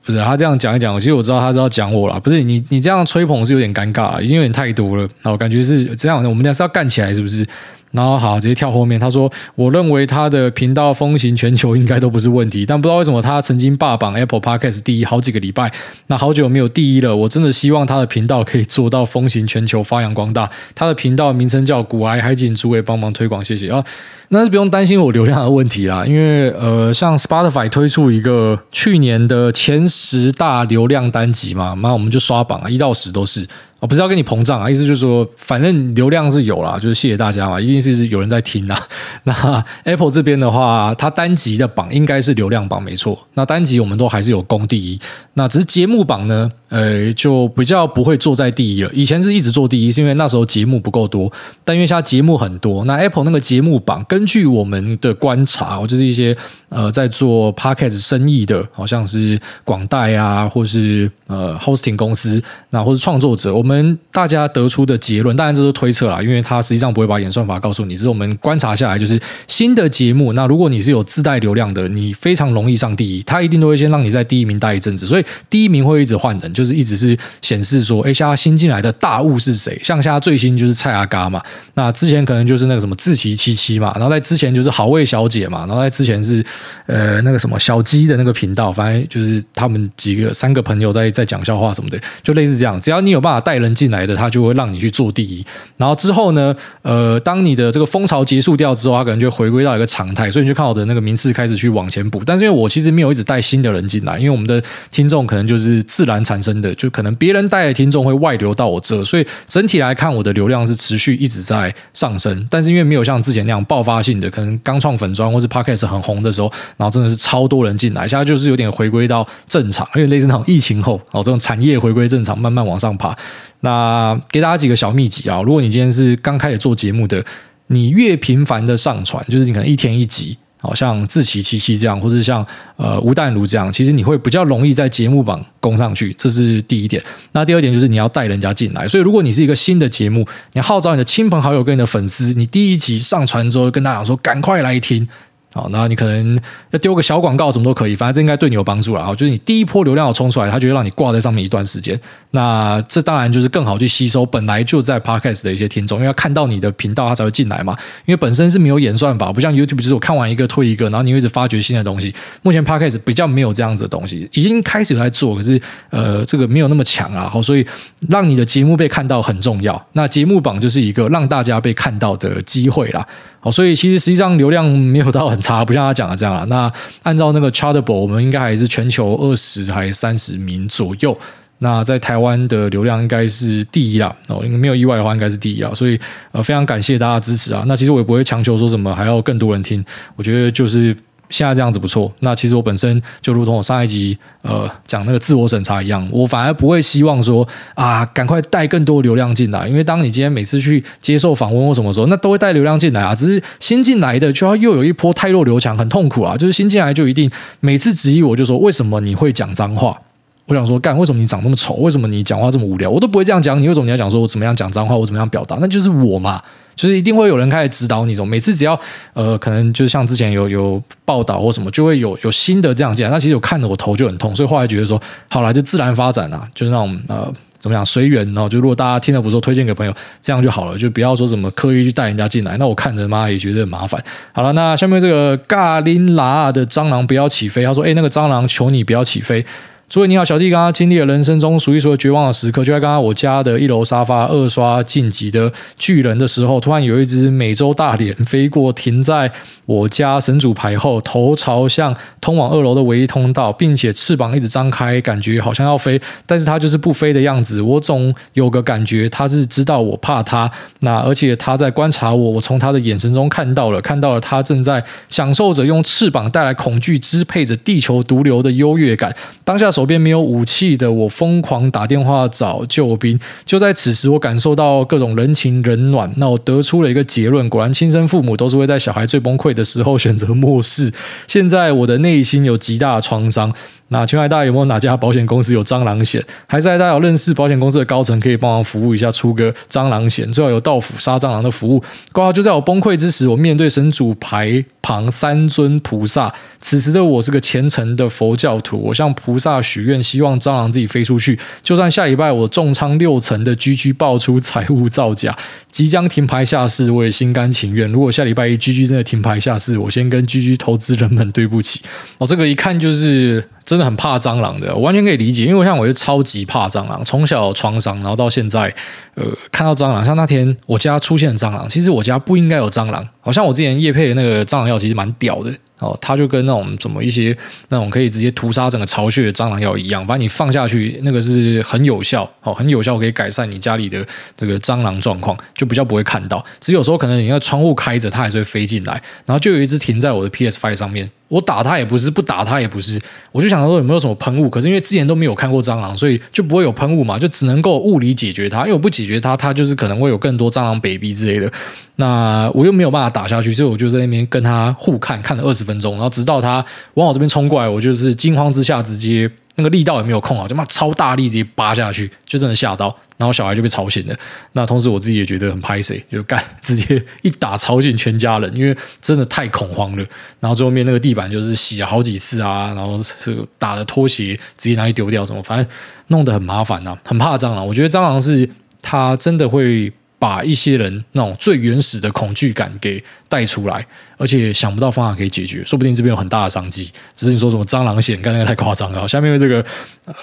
不是他这样讲一讲，其实我知道他是要讲我了。不是你，你这样吹捧是有点尴尬，已经有点太多了。那我感觉是这样，我们俩是要干起来，是不是？然后好，直接跳后面。他说：“我认为他的频道风行全球应该都不是问题，但不知道为什么他曾经霸榜 Apple Podcast 第一好几个礼拜，那好久没有第一了。我真的希望他的频道可以做到风行全球，发扬光大。他的频道名称叫古癌，还请诸位帮忙推广，谢谢啊。那是不用担心我流量的问题啦，因为呃，像 Spotify 推出一个去年的前十大流量单集嘛，那我们就刷榜啊，一到十都是。”我不是要跟你膨胀啊，意思就是说，反正流量是有啦，就是谢谢大家嘛，一定是有人在听啊。那 Apple 这边的话，它单集的榜应该是流量榜没错，那单集我们都还是有攻第一，那只是节目榜呢，呃，就比较不会坐在第一了。以前是一直做第一，是因为那时候节目不够多，但因为现在节目很多，那 Apple 那个节目榜，根据我们的观察，就是一些呃在做 Podcast 生意的，好像是广代啊，或是呃 Hosting 公司，那或是创作者，我们。我们大家得出的结论，当然这是推测啦，因为它实际上不会把演算法告诉你。只是我们观察下来，就是新的节目，那如果你是有自带流量的，你非常容易上第一，它一定都会先让你在第一名待一阵子，所以第一名会一直换人。就是一直是显示说，哎，现在新进来的大物是谁？像现在最新就是蔡阿嘎嘛，那之前可能就是那个什么志奇七七嘛，然后在之前就是好味小姐嘛，然后在之前是呃那个什么小鸡的那个频道，反正就是他们几个三个朋友在在讲笑话什么的，就类似这样。只要你有办法带人进来的，他就会让你去做第一。然后之后呢，呃，当你的这个风潮结束掉之后，他可能就回归到一个常态，所以你就看我的那个名次开始去往前补。但是因为我其实没有一直带新的人进来，因为我们的听众可能就是自然产生真的，就可能别人带的听众会外流到我这，所以整体来看，我的流量是持续一直在上升。但是因为没有像之前那样爆发性的，可能刚创粉专或是 Podcast 很红的时候，然后真的是超多人进来，现在就是有点回归到正常，因为类似那种疫情后，哦，这种产业回归正常，慢慢往上爬。那给大家几个小秘籍啊，如果你今天是刚开始做节目的，你越频繁的上传，就是你可能一天一集。好像自奇七七这样，或者像呃吴淡如这样，其实你会比较容易在节目榜攻上去，这是第一点。那第二点就是你要带人家进来，所以如果你是一个新的节目，你号召你的亲朋好友跟你的粉丝，你第一集上传之后跟大家讲说，赶快来听。好，那你可能要丢个小广告，什么都可以，反正这应该对你有帮助了。好，就是你第一波流量要冲出来，它就会让你挂在上面一段时间。那这当然就是更好去吸收本来就在 Podcast 的一些听众，因为要看到你的频道，他才会进来嘛。因为本身是没有演算法，不像 YouTube，就是我看完一个推一个，然后你会一直发掘新的东西。目前 Podcast 比较没有这样子的东西，已经开始在做，可是呃，这个没有那么强啊。好，所以让你的节目被看到很重要。那节目榜就是一个让大家被看到的机会啦。好，所以其实实际上流量没有到很差，不像他讲的这样啦。那按照那个 Chartable，我们应该还是全球二十还三十名左右。那在台湾的流量应该是第一啦。哦，应该没有意外的话，应该是第一啦。所以呃，非常感谢大家支持啊。那其实我也不会强求说什么还要更多人听，我觉得就是。现在这样子不错。那其实我本身就如同我上一集呃讲那个自我审查一样，我反而不会希望说啊，赶快带更多流量进来。因为当你今天每次去接受访问或什么时候，那都会带流量进来啊。只是新进来的就要又有一波太弱流强，很痛苦啊。就是新进来就一定每次质疑我就说，为什么你会讲脏话？我想说干，为什么你长那么丑？为什么你讲话这么无聊？我都不会这样讲你，为什么你要讲说我怎么样讲脏话？我怎么样表达？那就是我嘛。就是一定会有人开始指导你，种每次只要呃，可能就像之前有有报道或什么，就会有有新的这样进来。那其实我看着我头就很痛，所以后来觉得说，好啦，就自然发展啊，就是那种呃，怎么讲随缘，然后就如果大家听得不错，推荐给朋友，这样就好了，就不要说什么刻意去带人家进来。那我看着妈也觉得很麻烦。好了，那下面这个嘎林拉的蟑螂不要起飞，他说，哎，那个蟑螂求你不要起飞。诸位你好，小弟刚刚经历了人生中数一数二绝望的时刻，就在刚刚我家的一楼沙发二刷晋级的巨人的时候，突然有一只美洲大脸飞过，停在我家神主牌后，头朝向通往二楼的唯一通道，并且翅膀一直张开，感觉好像要飞，但是它就是不飞的样子。我总有个感觉，它是知道我怕它，那而且它在观察我。我从它的眼神中看到了，看到了它正在享受着用翅膀带来恐惧支配着地球毒瘤的优越感。当下。手边没有武器的我，疯狂打电话找救兵。就在此时，我感受到各种人情冷暖。那我得出了一个结论：果然，亲生父母都是会在小孩最崩溃的时候选择漠视。现在我的内心有极大的创伤。那请问大有没有哪家保险公司有蟑螂险？还是大家有认识保险公司的高层可以帮忙服务一下，出个蟑螂险？最好有到府杀蟑螂的服务。挂号就在我崩溃之时，我面对神主牌旁三尊菩萨。此时的我是个虔诚的佛教徒，我向菩萨许愿，希望蟑螂自己飞出去。就算下礼拜我重仓六成的 GG 爆出财务造假，即将停牌下市，我也心甘情愿。如果下礼拜一 GG 真的停牌下市，我先跟 GG 投资人们对不起。哦，这个一看就是。真的很怕蟑螂的，我完全可以理解，因为像我是超级怕蟑螂，从小有创伤，然后到现在，呃，看到蟑螂，像那天我家出现蟑螂，其实我家不应该有蟑螂，好像我之前业配的那个蟑螂药其实蛮屌的。哦，它就跟那种什么一些那种可以直接屠杀整个巢穴的蟑螂药一样，把你放下去，那个是很有效，哦，很有效，可以改善你家里的这个蟑螂状况，就比较不会看到。只有时候可能你那窗户开着，它还是会飞进来，然后就有一只停在我的 PS Five 上面，我打它也不是，不打它也不是，我就想说有没有什么喷雾，可是因为之前都没有看过蟑螂，所以就不会有喷雾嘛，就只能够物理解决它，因为我不解决它，它就是可能会有更多蟑螂 baby 之类的。那我又没有办法打下去，所以我就在那边跟它互看，看了二十分钟，然后直到它往我这边冲过来，我就是惊慌之下直接那个力道也没有控好，就妈超大力直接扒下去，就真的吓到，然后小孩就被吵醒了。那同时我自己也觉得很拍谁，就干直接一打吵醒全家人，因为真的太恐慌了。然后最后面那个地板就是洗了好几次啊，然后是打的拖鞋直接拿去丢掉什么，反正弄得很麻烦呐、啊，很怕蟑螂。我觉得蟑螂是它真的会。把一些人那种最原始的恐惧感给带出来，而且想不到方法可以解决，说不定这边有很大的商机。只是你说什么蟑螂险，刚才太夸张了。下面这个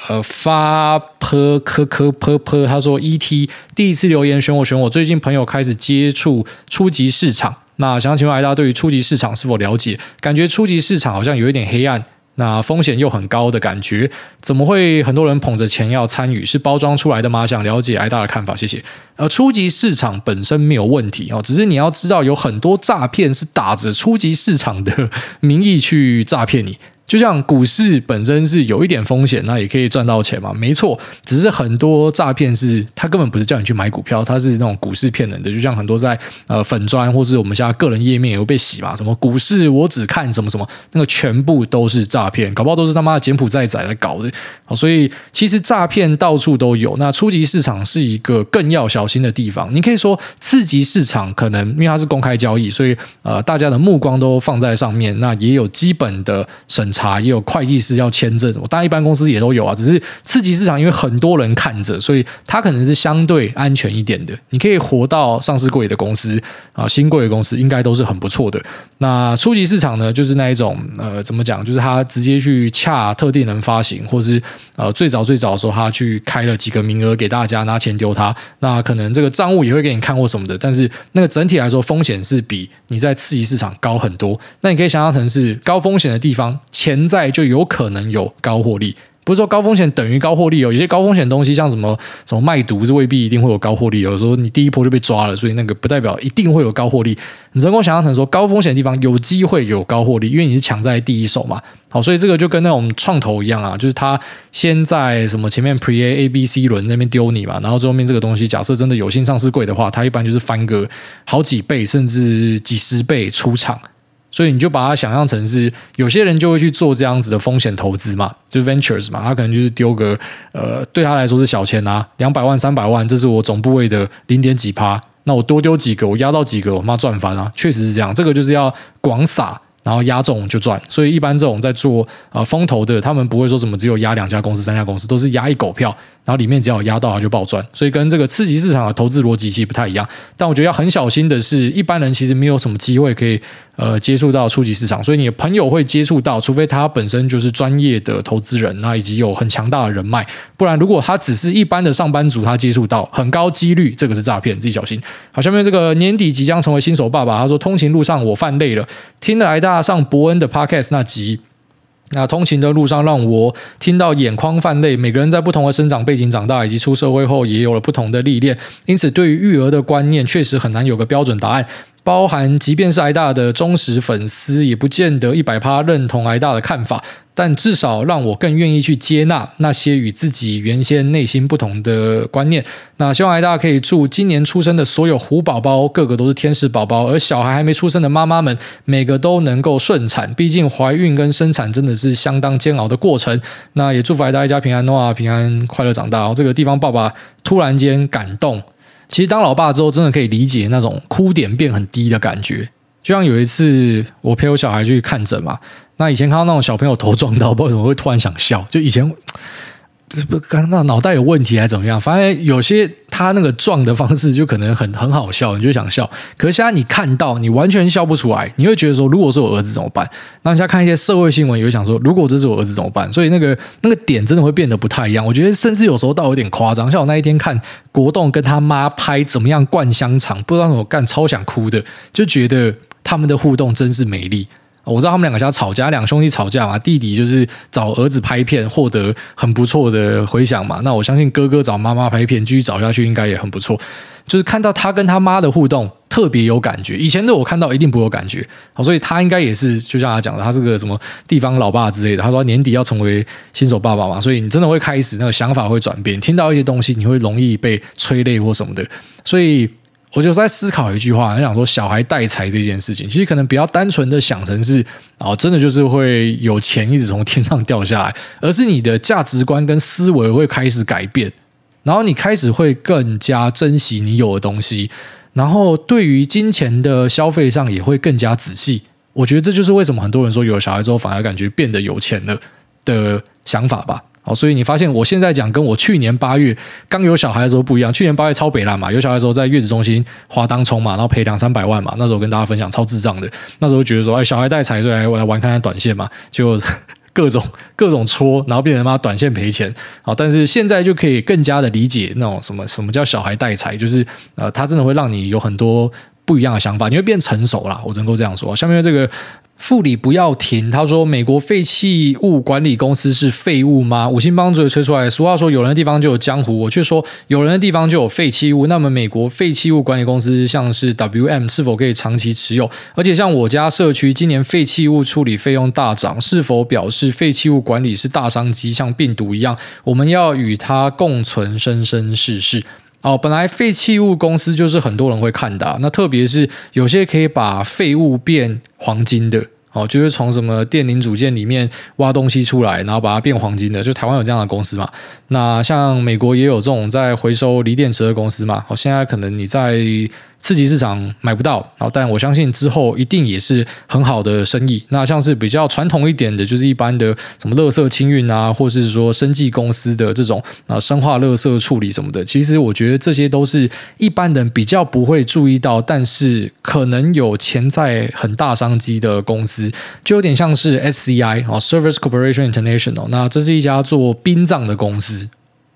呃发泼科科泼泼，他说 ET 第一次留言选我选我，最近朋友开始接触初级市场，那想请问大家对于初级市场是否了解？感觉初级市场好像有一点黑暗。那风险又很高的感觉，怎么会很多人捧着钱要参与？是包装出来的吗？想了解挨大的看法，谢谢。呃，初级市场本身没有问题哦，只是你要知道，有很多诈骗是打着初级市场的名义去诈骗你。就像股市本身是有一点风险，那也可以赚到钱嘛，没错。只是很多诈骗是，他根本不是叫你去买股票，他是那种股市骗人的。就像很多在呃粉砖或是我们现在个人页面也会被洗嘛，什么股市我只看什么什么，那个全部都是诈骗，搞不好都是他妈的柬埔寨仔来搞的。好，所以其实诈骗到处都有。那初级市场是一个更要小心的地方。你可以说次级市场可能因为它是公开交易，所以呃大家的目光都放在上面，那也有基本的审。查也有会计师要签证，我当然一般公司也都有啊。只是次级市场，因为很多人看着，所以它可能是相对安全一点的。你可以活到上市柜的公司啊，新贵的公司应该都是很不错的。那初级市场呢，就是那一种呃，怎么讲？就是他直接去洽特定人发行，或是呃最早最早的时候，他去开了几个名额给大家拿钱丢他。那可能这个账务也会给你看或什么的，但是那个整体来说风险是比你在次级市场高很多。那你可以想象成是高风险的地方。潜在就有可能有高获利，不是说高风险等于高获利哦。有些高风险东西，像什么什么卖毒，是未必一定会有高获利。有时候你第一波就被抓了，所以那个不代表一定会有高获利。你能够想象成说，高风险的地方有机会有高获利，因为你是抢在第一手嘛。好，所以这个就跟那种创投一样啊，就是他先在什么前面 Pre A A B C 轮那边丢你嘛，然后最后面这个东西，假设真的有幸上市贵的话，它一般就是翻个好几倍甚至几十倍出场。所以你就把它想象成是有些人就会去做这样子的风险投资嘛，就 ventures 嘛，他可能就是丢个呃，对他来说是小钱啊，两百万、三百万，这是我总部位的零点几趴，那我多丢几个，我压到几个，我妈赚翻啊，确实是这样，这个就是要广撒。然后压中就赚，所以一般这种在做呃风投的，他们不会说什么只有压两家公司、三家公司，都是压一狗票，然后里面只要有压到，它就爆赚。所以跟这个次级市场的投资逻辑其实不太一样。但我觉得要很小心的是，一般人其实没有什么机会可以呃接触到初级市场，所以你的朋友会接触到，除非他本身就是专业的投资人，那以及有很强大的人脉，不然如果他只是一般的上班族，他接触到很高几率这个是诈骗，自己小心。好，下面这个年底即将成为新手爸爸，他说通勤路上我犯累了，听了癌大上伯恩的 Podcast 那集，那通勤的路上让我听到眼眶泛泪。每个人在不同的生长背景长大，以及出社会后也有了不同的历练，因此对于育儿的观念确实很难有个标准答案。包含，即便是癌大的忠实粉丝，也不见得一百趴认同癌大的看法，但至少让我更愿意去接纳那些与自己原先内心不同的观念。那希望癌大可以祝今年出生的所有虎宝宝，个个都是天使宝宝，而小孩还没出生的妈妈们，每个都能够顺产。毕竟怀孕跟生产真的是相当煎熬的过程。那也祝福癌大一家平安，的话平安快乐长大。哦这个地方爸爸突然间感动。其实当老爸之后，真的可以理解那种哭点变很低的感觉。就像有一次，我陪我小孩去看诊嘛，那以前看到那种小朋友头撞到，不知道为什么会突然想笑，就以前。这不刚那脑袋有问题还是怎么样？反正有些他那个撞的方式就可能很很好笑，你就想笑。可是现在你看到，你完全笑不出来，你会觉得说，如果是我儿子怎么办？那你现在看一些社会新闻，也会想说，如果这是我儿子怎么办？所以那个那个点真的会变得不太一样。我觉得甚至有时候倒有点夸张。像我那一天看国栋跟他妈拍怎么样灌香肠，不知道怎么干，超想哭的，就觉得他们的互动真是美丽。我知道他们两个家吵架，两兄弟吵架嘛，弟弟就是找儿子拍片，获得很不错的回响嘛。那我相信哥哥找妈妈拍片，继续找下去应该也很不错。就是看到他跟他妈的互动特别有感觉，以前的我看到一定不会有感觉。好，所以他应该也是就像他讲的，他是个什么地方老爸之类的。他说年底要成为新手爸爸嘛，所以你真的会开始那个想法会转变，听到一些东西你会容易被催泪或什么的。所以。我就在思考一句话，想说小孩带财这件事情，其实可能比较单纯的想成是哦，真的就是会有钱一直从天上掉下来，而是你的价值观跟思维会开始改变，然后你开始会更加珍惜你有的东西，然后对于金钱的消费上也会更加仔细。我觉得这就是为什么很多人说有了小孩之后反而感觉变得有钱了的想法吧。好，所以你发现我现在讲跟我去年八月刚有小孩的时候不一样。去年八月超北烂嘛，有小孩的时候在月子中心花当冲嘛，然后赔两三百万嘛。那时候跟大家分享超智障的，那时候觉得说，哎，小孩带财，对，我来玩看看短线嘛，就 各种各种戳，然后变成妈短线赔钱。好，但是现在就可以更加的理解那种什么什么叫小孩带财，就是呃，他真的会让你有很多不一样的想法，你会变成熟啦，我能够这样说。下面这个。副理不要停，他说：“美国废弃物管理公司是废物吗？”五星帮主也吹出来。俗话说：“有人的地方就有江湖。”我却说：“有人的地方就有废弃物。”那么，美国废弃物管理公司像是 WM 是否可以长期持有？而且，像我家社区今年废弃物处理费用大涨，是否表示废弃物管理是大商机，像病毒一样，我们要与它共存，生生世世？哦，本来废弃物公司就是很多人会看的，那特别是有些可以把废物变黄金的，哦，就是从什么电零组件里面挖东西出来，然后把它变黄金的，就台湾有这样的公司嘛。那像美国也有这种在回收锂电池的公司嘛。哦，现在可能你在。刺激市场买不到，然后但我相信之后一定也是很好的生意。那像是比较传统一点的，就是一般的什么垃圾清运啊，或是说生技公司的这种啊生化垃圾处理什么的，其实我觉得这些都是一般人比较不会注意到，但是可能有潜在很大商机的公司，就有点像是 SCI 啊，Service Corporation International。那这是一家做殡葬的公司。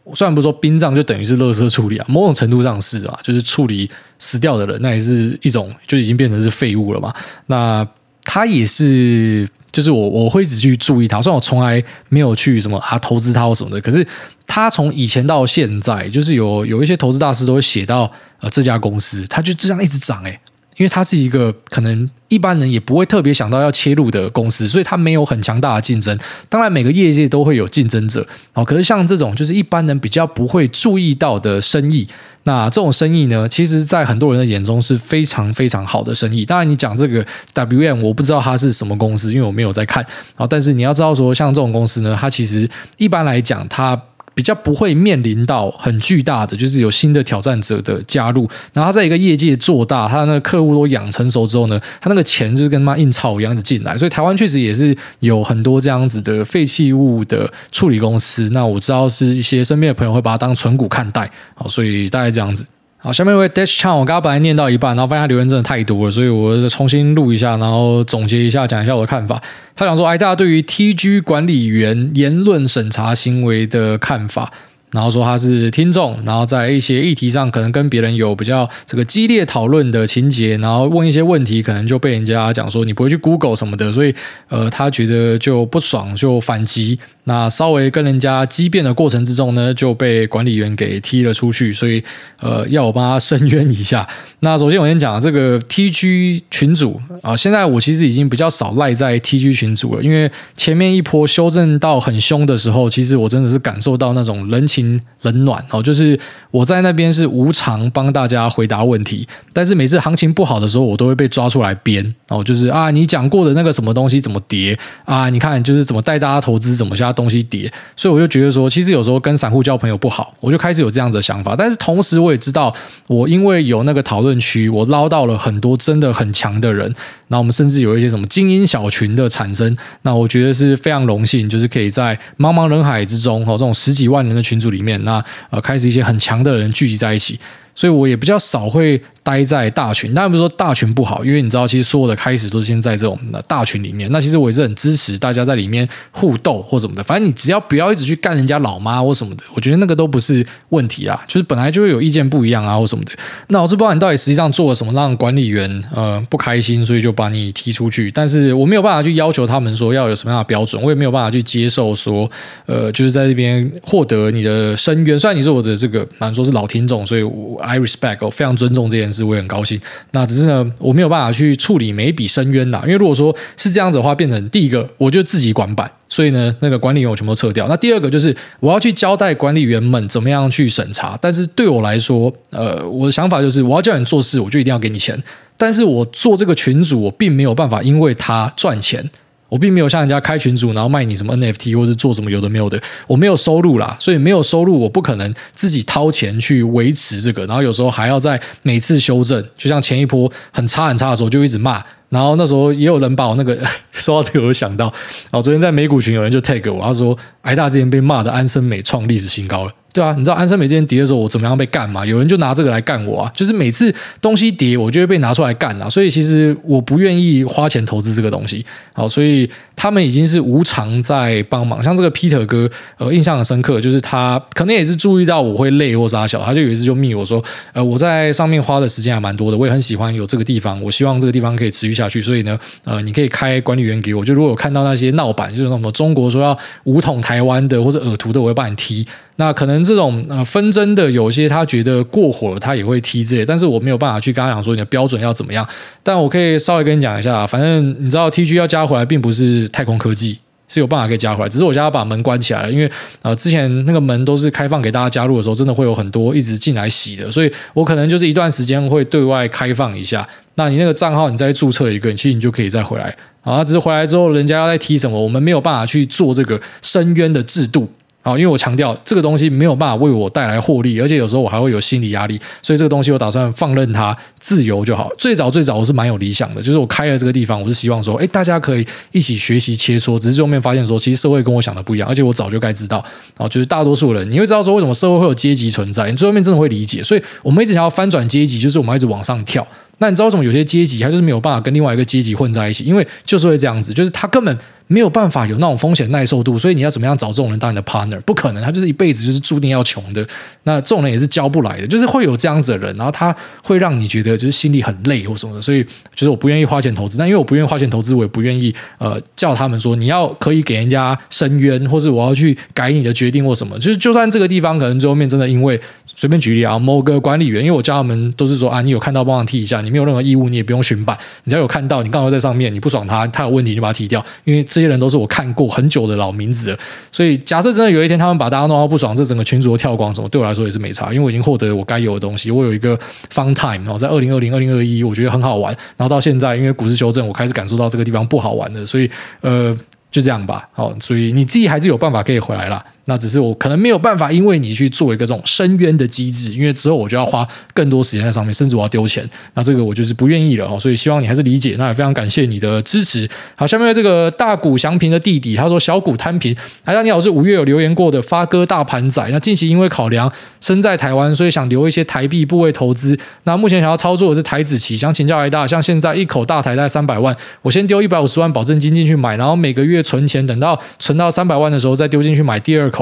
我虽然不是说殡葬就等于是垃圾处理啊，某种程度上是啊，就是处理死掉的人，那也是一种就已经变成是废物了嘛。那他也是，就是我我会一直去注意他，虽然我从来没有去什么啊投资他或什么的，可是他从以前到现在，就是有有一些投资大师都会写到呃这家公司，他就这样一直涨哎、因为它是一个可能。一般人也不会特别想到要切入的公司，所以它没有很强大的竞争。当然，每个业界都会有竞争者哦。可是像这种就是一般人比较不会注意到的生意，那这种生意呢，其实在很多人的眼中是非常非常好的生意。当然，你讲这个 WM，我不知道它是什么公司，因为我没有在看啊。但是你要知道说，像这种公司呢，它其实一般来讲它。比较不会面临到很巨大的，就是有新的挑战者的加入，然后他在一个业界做大，他的那个客户都养成熟之后呢，他那个钱就是跟他妈印钞一样的进来，所以台湾确实也是有很多这样子的废弃物的处理公司。那我知道是一些身边的朋友会把它当存股看待，好，所以大概这样子。好，下面一位 Dash Chan，我刚刚本来念到一半，然后发现他留言真的太多了，所以我重新录一下，然后总结一下，讲一下我的看法。他想说，哎，大家对于 TG 管理员言论审查行为的看法。然后说他是听众，然后在一些议题上可能跟别人有比较这个激烈讨论的情节，然后问一些问题，可能就被人家讲说你不会去 Google 什么的，所以呃，他觉得就不爽，就反击。那稍微跟人家激辩的过程之中呢，就被管理员给踢了出去，所以呃，要我帮他申冤一下。那首先我先讲这个 TG 群组啊，现在我其实已经比较少赖在 TG 群组了，因为前面一波修正到很凶的时候，其实我真的是感受到那种人情冷暖哦，就是我在那边是无偿帮大家回答问题，但是每次行情不好的时候，我都会被抓出来编哦，就是啊，你讲过的那个什么东西怎么跌啊？你看就是怎么带大家投资，怎么下。东西跌，所以我就觉得说，其实有时候跟散户交朋友不好，我就开始有这样子的想法。但是同时，我也知道，我因为有那个讨论区，我捞到了很多真的很强的人。那我们甚至有一些什么精英小群的产生，那我觉得是非常荣幸，就是可以在茫茫人海之中，哦，这种十几万人的群组里面，那呃，开始一些很强的人聚集在一起。所以我也比较少会待在大群，当然不是说大群不好，因为你知道，其实所有的开始都是先在这种大群里面。那其实我也是很支持大家在里面互斗或什么的，反正你只要不要一直去干人家老妈或什么的，我觉得那个都不是问题啊。就是本来就会有意见不一样啊或什么的。那我是不知道你到底实际上做了什么让管理员呃不开心，所以就把你踢出去。但是我没有办法去要求他们说要有什么样的标准，我也没有办法去接受说呃就是在这边获得你的声援。虽然你是我的这个，难说是老听众，所以我 I respect，我非常尊重这件事，我也很高兴。那只是呢，我没有办法去处理每一笔深渊呐，因为如果说是这样子的话，变成第一个，我就自己管版，所以呢，那个管理员我全部撤掉。那第二个就是我要去交代管理员们怎么样去审查，但是对我来说，呃，我的想法就是我要叫你做事，我就一定要给你钱。但是我做这个群主，我并没有办法因为他赚钱。我并没有像人家开群组，然后卖你什么 NFT 或者做什么有的没有的，我没有收入啦，所以没有收入，我不可能自己掏钱去维持这个，然后有时候还要在每次修正，就像前一波很差很差的时候就一直骂，然后那时候也有人把我那个 说到这个，我想到，然后昨天在美股群有人就 tag 我，他说挨大之前被骂的安森美创历史新高了。对啊，你知道安森美之前跌的时候，我怎么样被干吗？有人就拿这个来干我啊！就是每次东西跌，我就会被拿出来干啊！所以其实我不愿意花钱投资这个东西。好，所以他们已经是无偿在帮忙。像这个 Peter 哥，呃，印象很深刻，就是他可能也是注意到我会累或啥小，他就有一次就密我说，呃，我在上面花的时间还蛮多的，我也很喜欢有这个地方，我希望这个地方可以持续下去。所以呢，呃，你可以开管理员给我，就如果有看到那些闹版，就是什么中国说要武统台湾的或者耳图的，我会帮你踢。那可能这种呃纷争的，有些他觉得过火了，他也会踢这，但是我没有办法去跟他讲说你的标准要怎么样。但我可以稍微跟你讲一下，反正你知道 TG 要加回来，并不是太空科技是有办法可以加回来，只是我现在把门关起来了，因为呃之前那个门都是开放给大家加入的时候，真的会有很多一直进来洗的，所以我可能就是一段时间会对外开放一下。那你那个账号你再注册一个，其实你就可以再回来。啊，只是回来之后人家要再踢什么，我们没有办法去做这个深渊的制度。好，因为我强调这个东西没有办法为我带来获利，而且有时候我还会有心理压力，所以这个东西我打算放任它自由就好。最早最早我是蛮有理想的，就是我开了这个地方，我是希望说，哎，大家可以一起学习切磋。只是最后面发现说，其实社会跟我想的不一样，而且我早就该知道。啊，就是大多数人你会知道说，为什么社会会有阶级存在，你最后面真的会理解。所以我们一直想要翻转阶级，就是我们一直往上跳。那你知道为什么有些阶级它就是没有办法跟另外一个阶级混在一起？因为就是会这样子，就是他根本没有办法有那种风险耐受度，所以你要怎么样找这种人当你的 partner？不可能，他就是一辈子就是注定要穷的。那这种人也是教不来的，就是会有这样子的人，然后他会让你觉得就是心里很累或什么的。所以就是我不愿意花钱投资，但因为我不愿意花钱投资，我也不愿意呃叫他们说你要可以给人家申冤，或是我要去改你的决定或什么。就是就算这个地方可能最后面真的因为随便举例啊，某个管理员，因为我叫他们都是说啊，你有看到帮忙踢一下，你没有任何义务，你也不用巡版，你只要有看到，你刚好在上面，你不爽他，他有问题你就把他踢掉，因为这些人都是我看过很久的老名字，所以假设真的有一天他们把大家弄到不爽，这整个群组都跳光什么，对我来说也是没差，因为我已经获得我该有的东西，我有一个 fun time，然后在二零二零、二零二一，我觉得很好玩，然后到现在因为股市修正，我开始感受到这个地方不好玩的，所以呃，就这样吧，好，所以你自己还是有办法可以回来啦。那只是我可能没有办法，因为你去做一个这种深渊的机制，因为之后我就要花更多时间在上面，甚至我要丢钱，那这个我就是不愿意了哦。所以希望你还是理解，那也非常感谢你的支持。好，下面这个大谷祥平的弟弟他说小股摊平，大家你好，是五月有留言过的发哥大盘仔。那近期因为考量身在台湾，所以想留一些台币部位投资。那目前想要操作的是台子期，想请教一大，像现在一口大台在三百万，我先丢一百五十万保证金进去买，然后每个月存钱，等到存到三百万的时候再丢进去买第二口。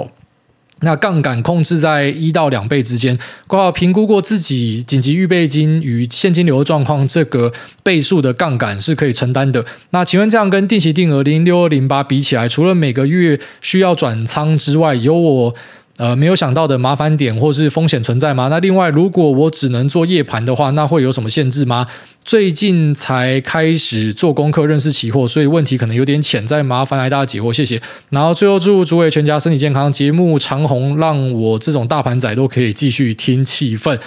那杠杆控制在一到两倍之间，括号评估过自己紧急预备金与现金流状况，这个倍数的杠杆是可以承担的。那请问这样跟定期定额零六二零八比起来，除了每个月需要转仓之外，有我呃没有想到的麻烦点或是风险存在吗？那另外，如果我只能做夜盘的话，那会有什么限制吗？最近才开始做功课认识期货，所以问题可能有点浅，在麻烦来大家解惑，谢谢。然后最后祝诸位全家身体健康，节目长虹，让我这种大盘仔都可以继续听气氛。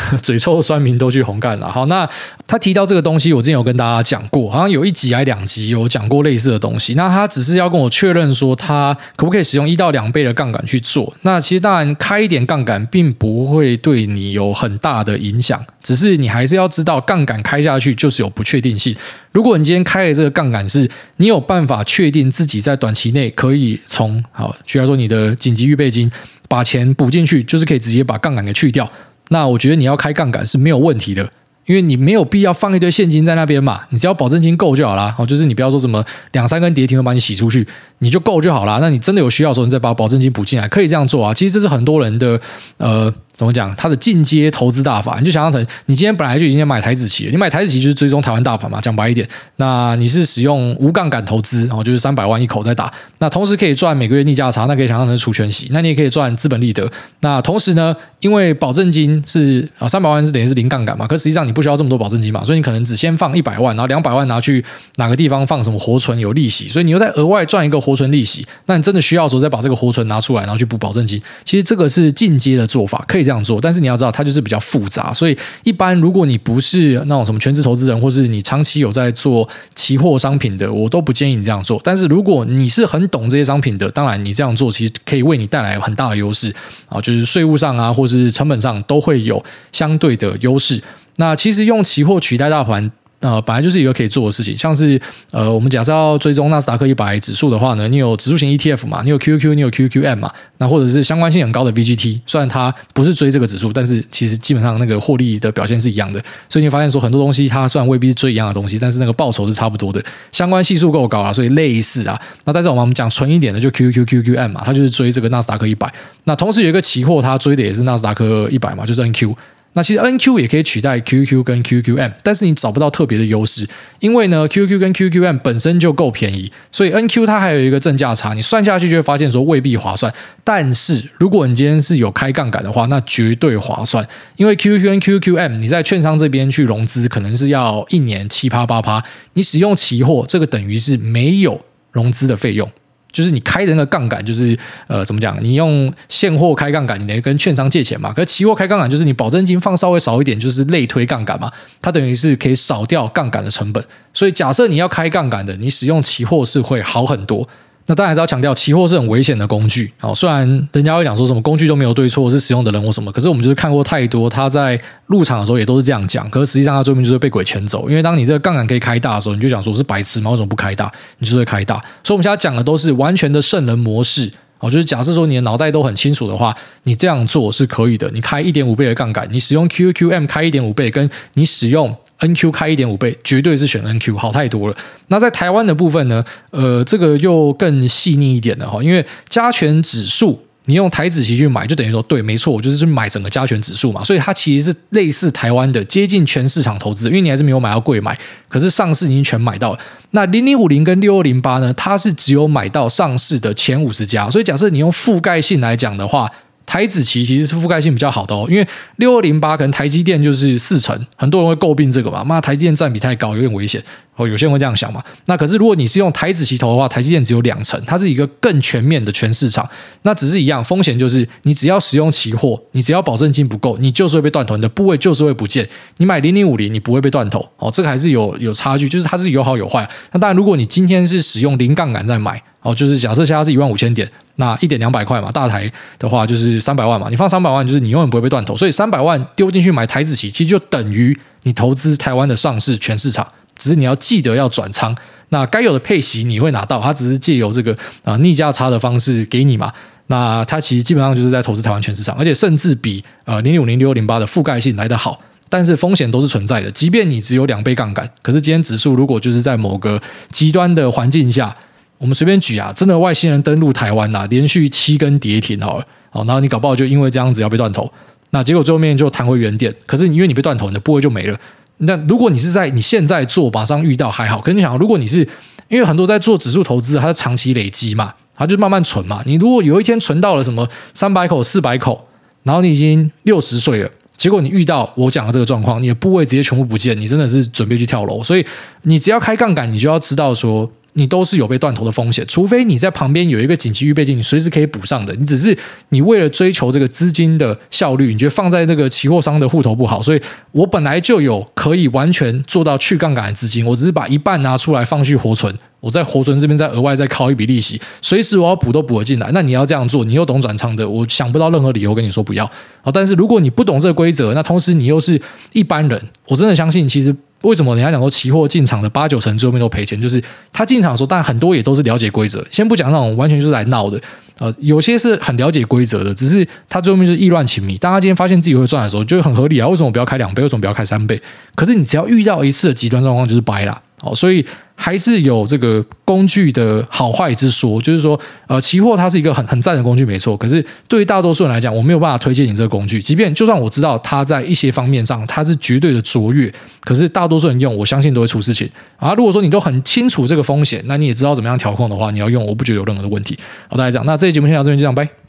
嘴臭酸民都去红干了。好，那他提到这个东西，我之前有跟大家讲过，好像有一集还两集有讲过类似的东西。那他只是要跟我确认说，他可不可以使用一到两倍的杠杆去做？那其实当然开一点杠杆，并不会对你有很大的影响，只是你还是要知道，杠杆开下去就是有不确定性。如果你今天开的这个杠杆是，你有办法确定自己在短期内可以从好，举例说你的紧急预备金把钱补进去，就是可以直接把杠杆给去掉。那我觉得你要开杠杆是没有问题的，因为你没有必要放一堆现金在那边嘛，你只要保证金够就好啦。哦，就是你不要说什么两三根跌停会把你洗出去，你就够就好啦。那你真的有需要的时候，你再把保证金补进来，可以这样做啊。其实这是很多人的呃。怎么讲？它的进阶投资大法，你就想象成你今天本来就已经买台指期了，你买台指期就是追踪台湾大盘嘛。讲白一点，那你是使用无杠杆投资，然后就是三百万一口在打，那同时可以赚每个月逆价差，那可以想象成除权息，那你也可以赚资本利得。那同时呢，因为保证金是啊三百万是等于是零杠杆嘛，可实际上你不需要这么多保证金嘛，所以你可能只先放一百万，然后两百万拿去哪个地方放什么活存有利息，所以你又再额外赚一个活存利息。那你真的需要的时候再把这个活存拿出来，然后去补保证金。其实这个是进阶的做法，可以这样这样做，但是你要知道它就是比较复杂，所以一般如果你不是那种什么全职投资人，或是你长期有在做期货商品的，我都不建议你这样做。但是如果你是很懂这些商品的，当然你这样做其实可以为你带来很大的优势啊，就是税务上啊，或是成本上都会有相对的优势。那其实用期货取代大盘。呃，本来就是一个可以做的事情，像是呃，我们假设要追踪纳斯达克一百指数的话呢，你有指数型 ETF 嘛，你有 QQQ，你有 QQM 嘛，那或者是相关性很高的 VGT，虽然它不是追这个指数，但是其实基本上那个获利的表现是一样的，所以你发现说很多东西它虽然未必是追一样的东西，但是那个报酬是差不多的，相关系数够高啊，所以类似啊。那但是我们我们讲纯一点的，就 QQQ QQM 嘛，它就是追这个纳斯达克一百，那同时有一个期货，它追的也是纳斯达克一百嘛，就是 NQ。那其实 NQ 也可以取代 QQ 跟 QQM，但是你找不到特别的优势，因为呢 QQ 跟 QQM 本身就够便宜，所以 NQ 它还有一个正价差，你算下去就会发现说未必划算。但是如果你今天是有开杠杆的话，那绝对划算，因为 QQ 跟 QQM 你在券商这边去融资可能是要一年七趴八趴，你使用期货这个等于是没有融资的费用。就是你开的那个杠杆，就是呃，怎么讲？你用现货开杠杆，你等于跟券商借钱嘛。可是期货开杠杆，就是你保证金放稍微少一点，就是类推杠杆嘛。它等于是可以少掉杠杆的成本。所以假设你要开杠杆的，你使用期货是会好很多。那当然还是要强调，期货是很危险的工具。哦，虽然人家会讲说什么工具都没有对错，是使用的人或什么，可是我们就是看过太多，他在入场的时候也都是这样讲。可是实际上他最后就是被鬼牵走，因为当你这个杠杆可以开大的时候，你就想说我是白痴吗？为什么不开大？你就是会开大。所以我们现在讲的都是完全的圣人模式。哦，就是假设说你的脑袋都很清楚的话，你这样做是可以的。你开一点五倍的杠杆，你使用 QQM 开一点五倍，跟你使用 NQ 开一点五倍，绝对是选 NQ 好太多了。那在台湾的部分呢？呃，这个又更细腻一点的哈，因为加权指数，你用台指期去买，就等于说对，没错，我就是去买整个加权指数嘛，所以它其实是类似台湾的接近全市场投资，因为你还是没有买到贵买，可是上市已经全买到了。那零零五零跟六二零八呢？它是只有买到上市的前五十家，所以假设你用覆盖性来讲的话。台指期其实是覆盖性比较好的哦，因为六二零八可能台积电就是四成，很多人会诟病这个嘛，妈台积电占比太高，有点危险哦。有些人会这样想嘛。那可是如果你是用台指期投的话，台积电只有两成，它是一个更全面的全市场。那只是一样风险，就是你只要使用期货，你只要保证金不够，你就是会被断头，你的部位就是会不见。你买零零五零，你不会被断头哦，这个还是有有差距，就是它是有好有坏。那当然，如果你今天是使用零杠杆在买。哦，就是假设现在是一万五千点，那一点两百块嘛，大台的话就是三百万嘛，你放三百万，就是你永远不会被断头，所以三百万丢进去买台指期，其实就等于你投资台湾的上市全市场，只是你要记得要转仓，那该有的配息你会拿到，它只是借由这个啊逆价差的方式给你嘛，那它其实基本上就是在投资台湾全市场，而且甚至比呃零零五零六零八的覆盖性来得好，但是风险都是存在的，即便你只有两倍杠杆，可是今天指数如果就是在某个极端的环境下。我们随便举啊，真的外星人登陆台湾呐、啊，连续七根跌停好了，好，然后你搞不好就因为这样子要被断头，那结果最后面就弹回原点。可是因为你被断头，你的部位就没了。那如果你是在你现在做，马上遇到还好。可是你想，如果你是因为很多在做指数投资，它是长期累积嘛，它就慢慢存嘛。你如果有一天存到了什么三百口、四百口，然后你已经六十岁了，结果你遇到我讲的这个状况，你的部位直接全部不见，你真的是准备去跳楼。所以你只要开杠杆，你就要知道说。你都是有被断头的风险，除非你在旁边有一个紧急预备金，你随时可以补上的。你只是你为了追求这个资金的效率，你觉得放在这个期货商的户头不好，所以我本来就有可以完全做到去杠杆的资金，我只是把一半拿出来放去活存，我在活存这边再额外再靠一笔利息，随时我要补都补得进来。那你要这样做，你又懂转仓的，我想不到任何理由跟你说不要。好，但是如果你不懂这个规则，那同时你又是一般人，我真的相信其实。为什么人家讲说期货进场的八九成最后面都赔钱？就是他进场的时候，但很多也都是了解规则。先不讲那种完全就是来闹的，呃，有些是很了解规则的，只是他最后面就是意乱情迷。当他今天发现自己会赚的时候，就很合理啊。为什么不要开两倍？为什么不要开三倍？可是你只要遇到一次的极端状况，就是掰了。哦，所以还是有这个工具的好坏之说，就是说，呃，期货它是一个很很赞的工具，没错。可是对于大多数人来讲，我没有办法推荐你这个工具。即便就算我知道它在一些方面上它是绝对的卓越，可是大多数人用，我相信都会出事情啊。如果说你都很清楚这个风险，那你也知道怎么样调控的话，你要用，我不觉得有任何的问题。好，大家讲，那这期节目先到这边，就这样，拜。